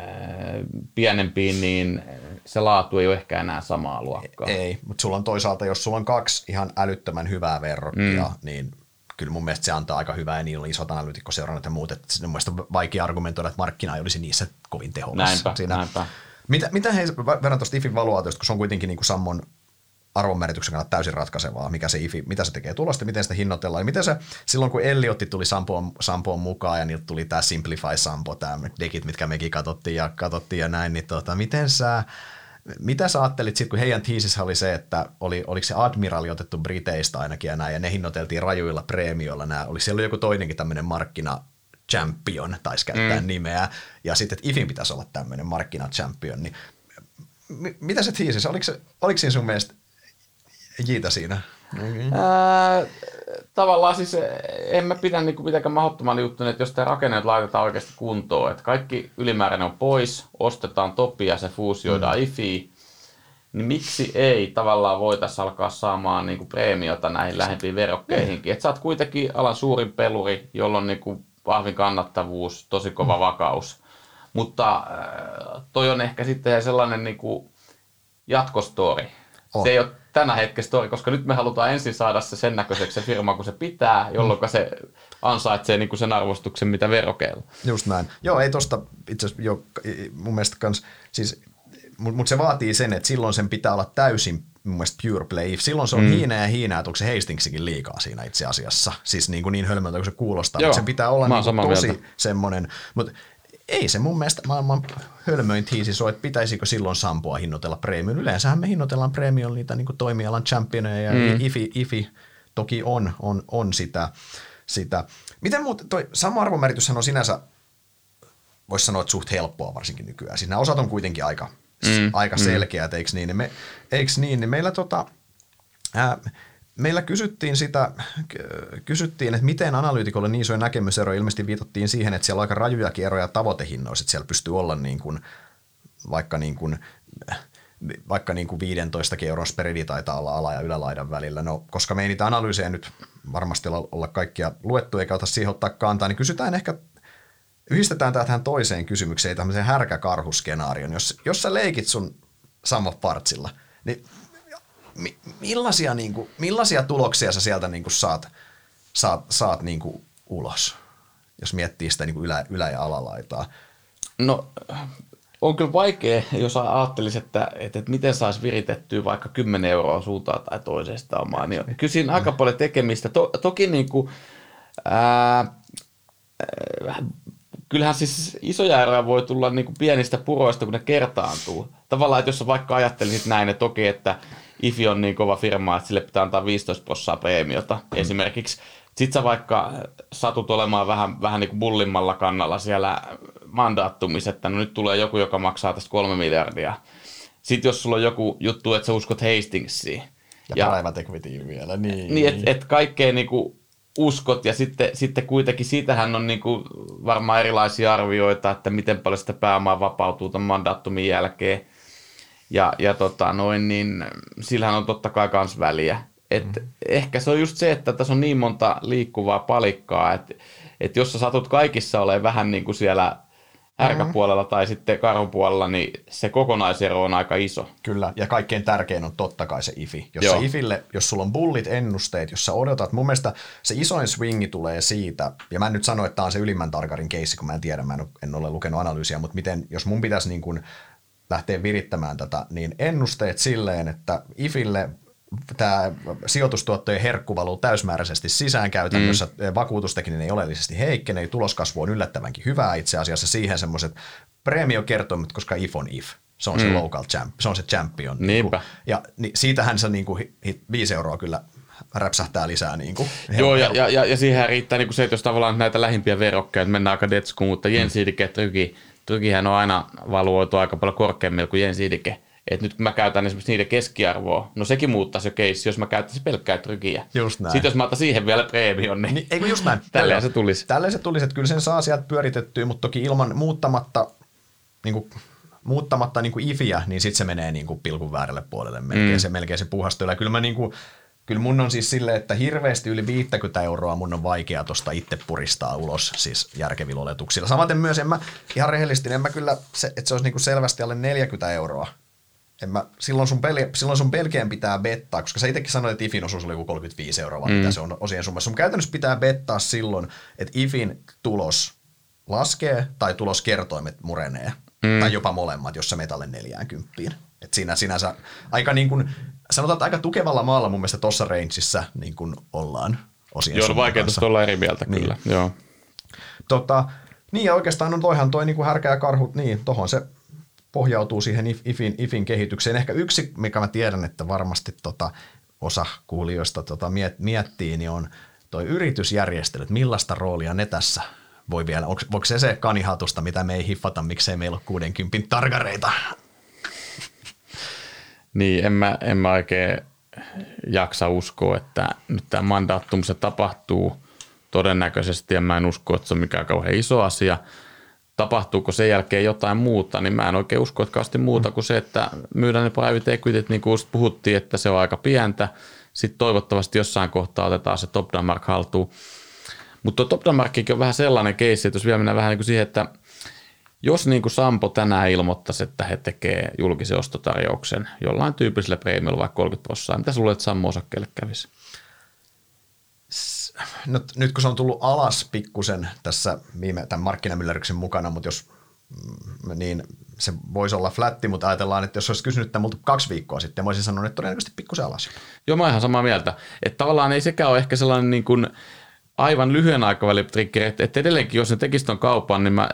pienempiin, niin se laatu ei ole ehkä enää samaa luokkaa. Ei, mutta sulla on toisaalta, jos sulla on kaksi ihan älyttömän hyvää verrokkia, mm. niin kyllä mun mielestä se antaa aika hyvää ja niillä on isot analyytikkoseurannat ja muut, että mun mielestä on vaikea argumentoida, että markkina ei olisi niissä kovin tehokas. Näinpä, Siinä, näinpä. Mitä, mitä he verran tuosta IFin valuaatiosta, kun se on kuitenkin niin kuin Sammon arvonmäärityksen kannalta täysin ratkaisevaa, mikä se IFI, mitä se tekee tulosta, miten sitä hinnoitellaan. Ja miten se, silloin kun Elliotti tuli Sampoon, Sampoon mukaan ja niiltä tuli tämä Simplify Sampo, tämä dekit, mitkä mekin katsottiin ja katsottiin ja näin, niin tota, miten sä, mitä sä ajattelit sitten, kun heidän tiisissä oli se, että oli, oliko se Admirali otettu Briteistä ainakin ja näin, ja ne hinnoiteltiin rajuilla preemioilla nämä, oli siellä joku toinenkin tämmöinen markkina champion, taisi käyttää mm. nimeä, ja sitten, että IFin pitäisi olla tämmöinen markkina champion, niin mitä se tiisissä, oliko, se, oliko siinä sun mielestä Jiitä siinä. Ää, tavallaan siis en mä pidä niin mitenkään mahdottoman juttuna, että jos tämä rakenne laitetaan oikeasti kuntoon, että kaikki ylimääräinen on pois, ostetaan topi ja se fuusioidaan mm. IFI, niin miksi ei tavallaan voitaisiin alkaa saamaan niin kuin preemiota näihin lähempiin verokkeihinkin. Että sä oot kuitenkin alan suurin peluri, jolla on niin kuin vahvin kannattavuus, tosi kova mm. vakaus. Mutta äh, toi on ehkä sitten sellainen niin kuin jatkostori. On. Se ei ole tänä hetken story, koska nyt me halutaan ensin saada se sen näköiseksi se firma, kun se pitää, jolloin mm. se ansaitsee niin kuin sen arvostuksen, mitä verokeilla. Just näin. Joo, ei tosta itse asiassa jo, mun mielestä kans, siis, mutta se vaatii sen, että silloin sen pitää olla täysin mun mielestä pure play. Silloin se on mm. hiinää ja hiinää, että onko se Hastingsikin liikaa siinä itse asiassa. Siis niin, kuin niin hölmöltä kuin se kuulostaa, Joo, mutta se pitää olla niin tosi mieltä. semmoinen. Mutta ei se mun mielestä maailman hölmöin tiisi ole, että pitäisikö silloin Sampoa hinnoitella premium. Yleensähän me hinnoitellaan premium niitä niin toimialan championeja ja mm. IFI, IFI toki on, on, on sitä, sitä. Miten muuten, toi sama arvomerityshän on sinänsä, voisi sanoa, että suht helppoa varsinkin nykyään. Siis nämä osat on kuitenkin aika, mm. aika mm. selkeät, eikö niin? Me, eikö niin? niin meillä tota, ää, meillä kysyttiin sitä, kysyttiin, että miten analyytikolle niin isoja näkemyseroja, ilmeisesti viitattiin siihen, että siellä on aika rajujakin eroja tavoitehinnoissa, että siellä pystyy olla niin kuin, vaikka niin kuin, vaikka niin kuin 15 euron spreadi taitaa olla ala- ja ylälaidan välillä. No, koska me ei niitä analyysejä nyt varmasti olla kaikkia luettu eikä ota siihen ottaa kantaa, niin kysytään ehkä, yhdistetään tähän toiseen kysymykseen, tämmöiseen härkäkarhuskenaarion. Jos, jos sä leikit sun Sammo Partsilla, niin millaisia, niin kuin, millaisia tuloksia sä sieltä niin kuin saat, saat, saat niin kuin ulos, jos miettii sitä niin kuin ylä, ylä- ja alalaitaa? No on kyllä vaikea, jos ajattelisi, että, että, että miten saisi viritettyä vaikka 10 euroa suuntaan tai toisesta omaa. Niin kyllä siinä aika paljon tekemistä. To, toki niin kuin, ää, kyllähän siis isoja eroja voi tulla niin kuin pienistä puroista, kun ne kertaantuu. Tavallaan, että jos vaikka ajattelisit näin, että toki, että IFI on niin kova firma, että sille pitää antaa 15 prosenttia preemiota mm. esimerkiksi. Sitten sä vaikka satut olemaan vähän, vähän niin kuin bullimmalla kannalla siellä mandaattumissa, että no nyt tulee joku, joka maksaa tästä kolme miljardia. Sitten jos sulla on joku juttu, että sä uskot Hastingsiin. Ja, ja private equity vielä, niin. Niin, että et kaikkea niin kuin uskot ja sitten, sitten kuitenkin siitähän on niin kuin varmaan erilaisia arvioita, että miten paljon sitä pääomaa vapautuu tämän mandaattumin jälkeen. Ja, ja tota, noin, niin sillähän on totta kai myös väliä. Et mm. Ehkä se on just se, että tässä on niin monta liikkuvaa palikkaa, että et jos sä satut kaikissa olemaan vähän niin kuin siellä härkäpuolella tai sitten karhupuolella, niin se kokonaisero on aika iso. Kyllä, ja kaikkein tärkein on totta kai se IFI. Jos, Joo. IFille, jos sulla on bullit ennusteet, jos sä odotat, mun mielestä se isoin swingi tulee siitä, ja mä en nyt sano, että tämä on se ylimmän tarkarin keissi, kun mä en tiedä, mä en, en ole lukenut analyysiä, mutta miten, jos mun pitäisi niin kuin lähteä virittämään tätä, niin ennusteet silleen, että IFille tämä sijoitustuottojen herkku valuu täysmääräisesti sisään käytännössä, mm. vakuutustekninen ei oleellisesti heikkene, tuloskasvu on yllättävänkin hyvää itse asiassa siihen semmoiset preemiokertoimet, koska if on if. Se on mm. se local champ, se on se champion. Niinku. Niinpä. Niin ja niin, siitähän se niin kuin, viisi euroa kyllä räpsähtää lisää. Niin kuin, Joo, ja, ja, ja, ja siihen riittää niin kuin se, että jos tavallaan näitä lähimpiä verokkeja, että mennään aika detskuun, mutta Jens mm. Trygihän on aina valuoitu aika paljon korkeammilla kuin Jens Idike. Et nyt kun mä käytän esimerkiksi niiden keskiarvoa, no sekin muuttaisi jo keissi, jos mä käyttäisin pelkkää trygiä. Just näin. Sitten jos mä otan siihen vielä preemion, niin, niin eikö just näin. tälleen se tulisi. Tälleen se tulisi, että kyllä sen saa sieltä pyöritettyä, mutta toki ilman muuttamatta, niin kuin, muuttamatta niin kuin ifiä, niin sitten se menee niin kuin pilkun väärälle puolelle melkein, mm. se, melkein se puhastuu. Ja kyllä mä niin kuin, kyllä mun on siis silleen, että hirveästi yli 50 euroa mun on vaikea tuosta itse puristaa ulos siis järkevillä oletuksilla. Samaten myös, en mä ihan rehellisesti, en mä kyllä, se, että se olisi niin kuin selvästi alle 40 euroa en mä, silloin, sun peli, silloin sun pelkeen pitää bettaa, koska sä itsekin sanoit, että IFin osuus oli joku 35 euroa, mm. mitä se on osien summassa. Sun käytännössä pitää bettaa silloin, että IFin tulos laskee tai tuloskertoimet murenee. Mm. Tai jopa molemmat, jos sä metalle 40. Et siinä sinänsä aika niin kuin, sanotaan, että aika tukevalla maalla mun mielestä tuossa rangeissa niin kuin ollaan osien Joo, on vaikea tuosta olla eri mieltä niin. kyllä. Joo. Tota, niin ja oikeastaan on toihan toi niin kuin härkä ja karhut, niin tohon se pohjautuu siihen IFin, IFin kehitykseen. Ehkä yksi, mikä mä tiedän, että varmasti tota, osa kuulijoista tota, miet, miettii, niin on toi yritysjärjestelyt. Millaista roolia ne tässä voi vielä, onko, onko se se kanihatusta, mitä me ei hiffata, miksei meillä ole 60 targareita? Niin, en mä, en mä oikein jaksa uskoa, että nyt tämä mandaattum se tapahtuu todennäköisesti, ja mä en usko, että se on mikään kauhean iso asia – tapahtuuko sen jälkeen jotain muuta, niin mä en oikein usko, että kauheasti muuta kuin se, että myydään ne private equityt, niin kuin puhuttiin, että se on aika pientä. Sitten toivottavasti jossain kohtaa otetaan se top down mark haltuun. Mutta top down on vähän sellainen keissi, että jos vielä mennään vähän niin kuin siihen, että jos niin kuin Sampo tänään ilmoittaisi, että he tekee julkisen ostotarjouksen jollain tyypilliselle preemiolla vaikka 30 prosenttia, mitä luulet, että Sammo osakkeelle kävisi? No, nyt kun se on tullut alas pikkusen tässä viime, tämän markkinamyllerryksen mukana, mutta jos mm, niin se voisi olla flätti, mutta ajatellaan, että jos olisi kysynyt tämän multa kaksi viikkoa sitten, mä olisin sanonut, että todennäköisesti pikkusen alas. Joo, mä ihan samaa mieltä. Että tavallaan ei sekään ole ehkä sellainen niin kuin – aivan lyhyen aikavälin triggeri, että, että edelleenkin jos ne tekisi ton kaupan, niin mä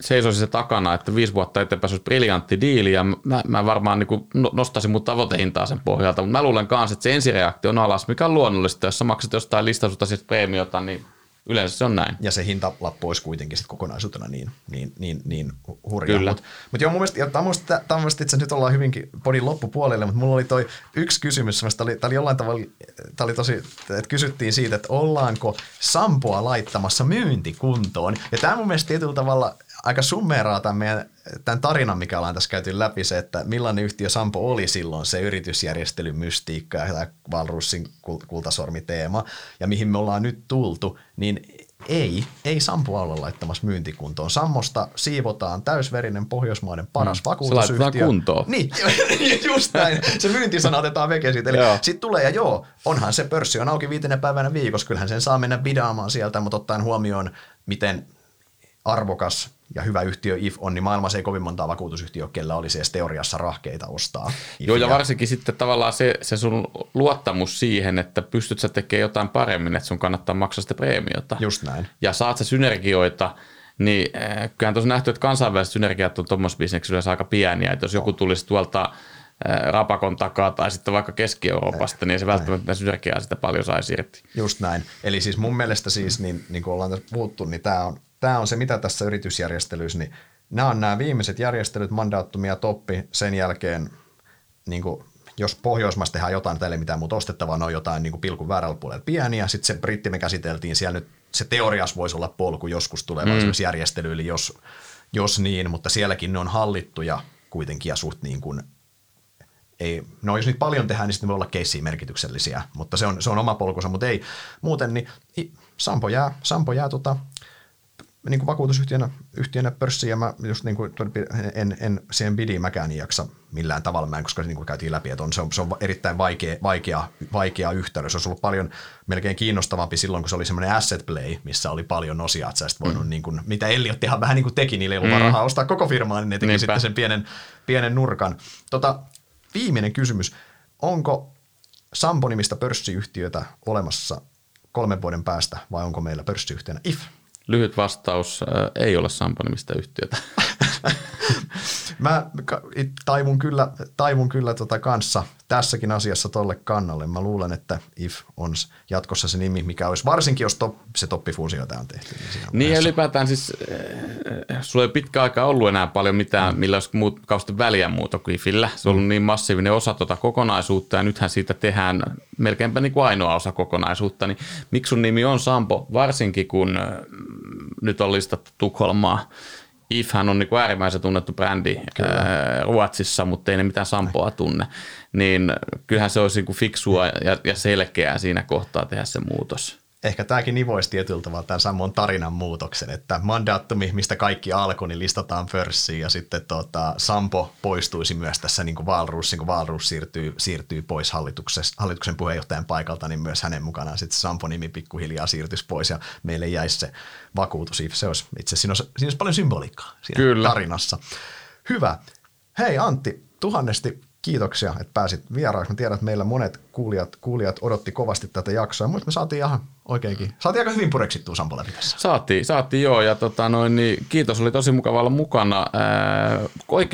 seisoisin se takana, että viisi vuotta eteenpäin olisi briljantti diili ja mä, mä varmaan niin no, nostaisin mun tavoitehintaa sen pohjalta, mutta mä luulen kanssa, että se ensireaktio on alas, mikä on luonnollista, jos sä maksat jostain listasusta siis preemiota, niin Yleensä se on näin. Ja se hintalappu olisi kuitenkin sit kokonaisuutena niin, niin, niin, niin hurja. Mutta mut joo, mun mielestä, ja tämmöistä, tämmöistä itse nyt ollaan hyvinkin podin loppupuolelle, mutta mulla oli toi yksi kysymys, tämä oli, oli jollain tavalla, tämä oli tosi, että kysyttiin siitä, että ollaanko Sampoa laittamassa myyntikuntoon. Ja tämä mun mielestä tietyllä tavalla aika summeeraa tämän, meidän, tämän tarinan, mikä ollaan tässä käyty läpi, se, että millainen yhtiö Sampo oli silloin, se yritysjärjestelyn mystiikka ja tämä Valrussin kultasormiteema, ja mihin me ollaan nyt tultu, niin ei, ei Sampo olla laittamassa myyntikuntoon. Sammosta siivotaan täysverinen pohjoismainen paras mm. vakuutusyhtiö. Se kuntoon. Niin, just näin. Se myyntisana otetaan veke siitä. Eli sitten tulee, ja joo, onhan se pörssi on auki viitenä päivänä viikossa. Kyllähän sen saa mennä bidaamaan sieltä, mutta ottaen huomioon, miten arvokas ja hyvä yhtiö IF on, niin maailmassa ei kovin montaa vakuutusyhtiöä, kellä olisi edes teoriassa rahkeita ostaa. IFia. Joo, ja varsinkin sitten tavallaan se, se sun luottamus siihen, että pystyt sä tekemään jotain paremmin, että sun kannattaa maksaa sitä preemiota. Just näin. Ja saat sä synergioita, niin äh, kyllähän tuossa nähty, että kansainväliset synergiat on tuommoisessa bisneksessä aika pieniä, että jos joku tulisi tuolta äh, Rapakon takaa tai sitten vaikka Keski-Euroopasta, niin se välttämättä synergiaa sitä paljon saisi irti. Just näin. Eli siis mun mielestä siis, niin, niin kuin ollaan tässä puhuttu, niin tämä on tämä on se, mitä tässä yritysjärjestelyssä, niin nämä on nämä viimeiset järjestelyt, mandaattumia toppi, sen jälkeen niin kuin, jos Pohjoismaissa tehdään jotain, teille mitään muuta ostettavaa, ne on jotain niin kuin pilkun väärällä puolella pieniä, sitten se britti me käsiteltiin, siellä nyt se teorias voisi olla polku joskus tulevaisuudessa mm. järjestelyille, jos, jos niin, mutta sielläkin ne on hallittuja kuitenkin ja suht niin kuin ei, no jos niitä paljon tehdään, niin sitten voi olla keissiin merkityksellisiä, mutta se on, se on oma polkunsa, mutta ei muuten, niin Sampo jää, Sampo jää tota, niin kuin vakuutusyhtiönä yhtiönä pörssiin ja mä just niin kuin, en, en siihen bidiin mäkään jaksa millään tavalla, mä en, koska niin kuin käytiin läpi, että on, se, on, se on erittäin vaikea, vaikea, vaikea yhtälö. Se olisi ollut paljon melkein kiinnostavampi silloin, kun se oli semmoinen asset play, missä oli paljon osia, että sä voinut, mm. niin kuin, mitä Elliot ihan vähän niin kuin teki, niille ei ollut mm. rahaa ostaa koko firmaa, niin ne teki Niinpä. sitten sen pienen, pienen nurkan. Tota, viimeinen kysymys, onko Sampo-nimistä pörssiyhtiötä olemassa kolmen vuoden päästä vai onko meillä pörssiyhtiönä IF? Lyhyt vastaus, ei ole Sampo-nimistä yhtiötä. Mä taivun kyllä, taivun kyllä tota kanssa tässäkin asiassa tolle kannalle. Mä luulen, että IF on jatkossa se nimi, mikä olisi, varsinkin jos top, se toppifuusio on tehty. Niin, niin ylipäätään siis, äh, sulla ei pitkä aika ollut enää paljon mitään, mm. millä olisi muut, väliä muuta kuin IFillä. Se on ollut mm. niin massiivinen osa tuota kokonaisuutta ja nythän siitä tehdään melkeinpä niin kuin ainoa osa kokonaisuutta. Niin miksi sun nimi on Sampo, varsinkin kun äh, nyt on listattu Tukholmaa Ifhän on niin kuin äärimmäisen tunnettu brändi ää, Ruotsissa, mutta ei ne mitään Sampoa tunne. Niin kyllähän se olisi niin kuin fiksua ja, ja selkeää siinä kohtaa tehdä se muutos ehkä tämäkin nivoisi tietyllä tavalla tämän saman tarinan muutoksen, että mandaattumi, mistä kaikki alkoi, niin listataan pörssiin ja sitten tota, Sampo poistuisi myös tässä niin kuin Valrus, niin kuin Valrus siirtyy, siirtyy pois hallituksen puheenjohtajan paikalta, niin myös hänen mukanaan sitten Sampo-nimi pikkuhiljaa siirtyisi pois ja meille jäisi se vakuutus. Se olisi, itse siinä olisi, siinä olisi paljon symboliikkaa siinä Kyllä. tarinassa. Hyvä. Hei Antti, tuhannesti kiitoksia, että pääsit vieraaksi. Mä tiedän, että meillä monet kuulijat, kuulijat odotti kovasti tätä jaksoa, mutta me saatiin ihan oikeinkin. Saatiin aika hyvin pureksittua Sampo läpi tässä. Saatiin, saatiin joo, ja tota noin, niin kiitos, oli tosi mukava olla mukana. Ää,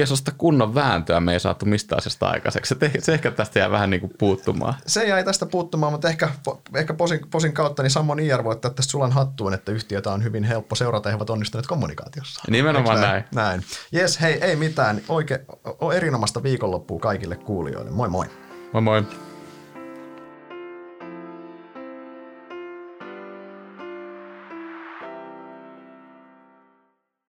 sellaista kunnon vääntöä me ei saatu mistä asiasta aikaiseksi. Se, se ehkä tästä jää vähän niin kuin puuttumaan. Se jäi tästä puuttumaan, mutta ehkä, ehkä posin, posin kautta niin Sammon IR voi tästä sulan hattuun, että yhtiötä on hyvin helppo seurata ja he ovat onnistuneet kommunikaatiossa. Nimenomaan näin? Näin. Jes, hei, ei mitään. Oikein, erinomaista viikonloppua kaikille kuulijoille. Moi moi. Moi moi.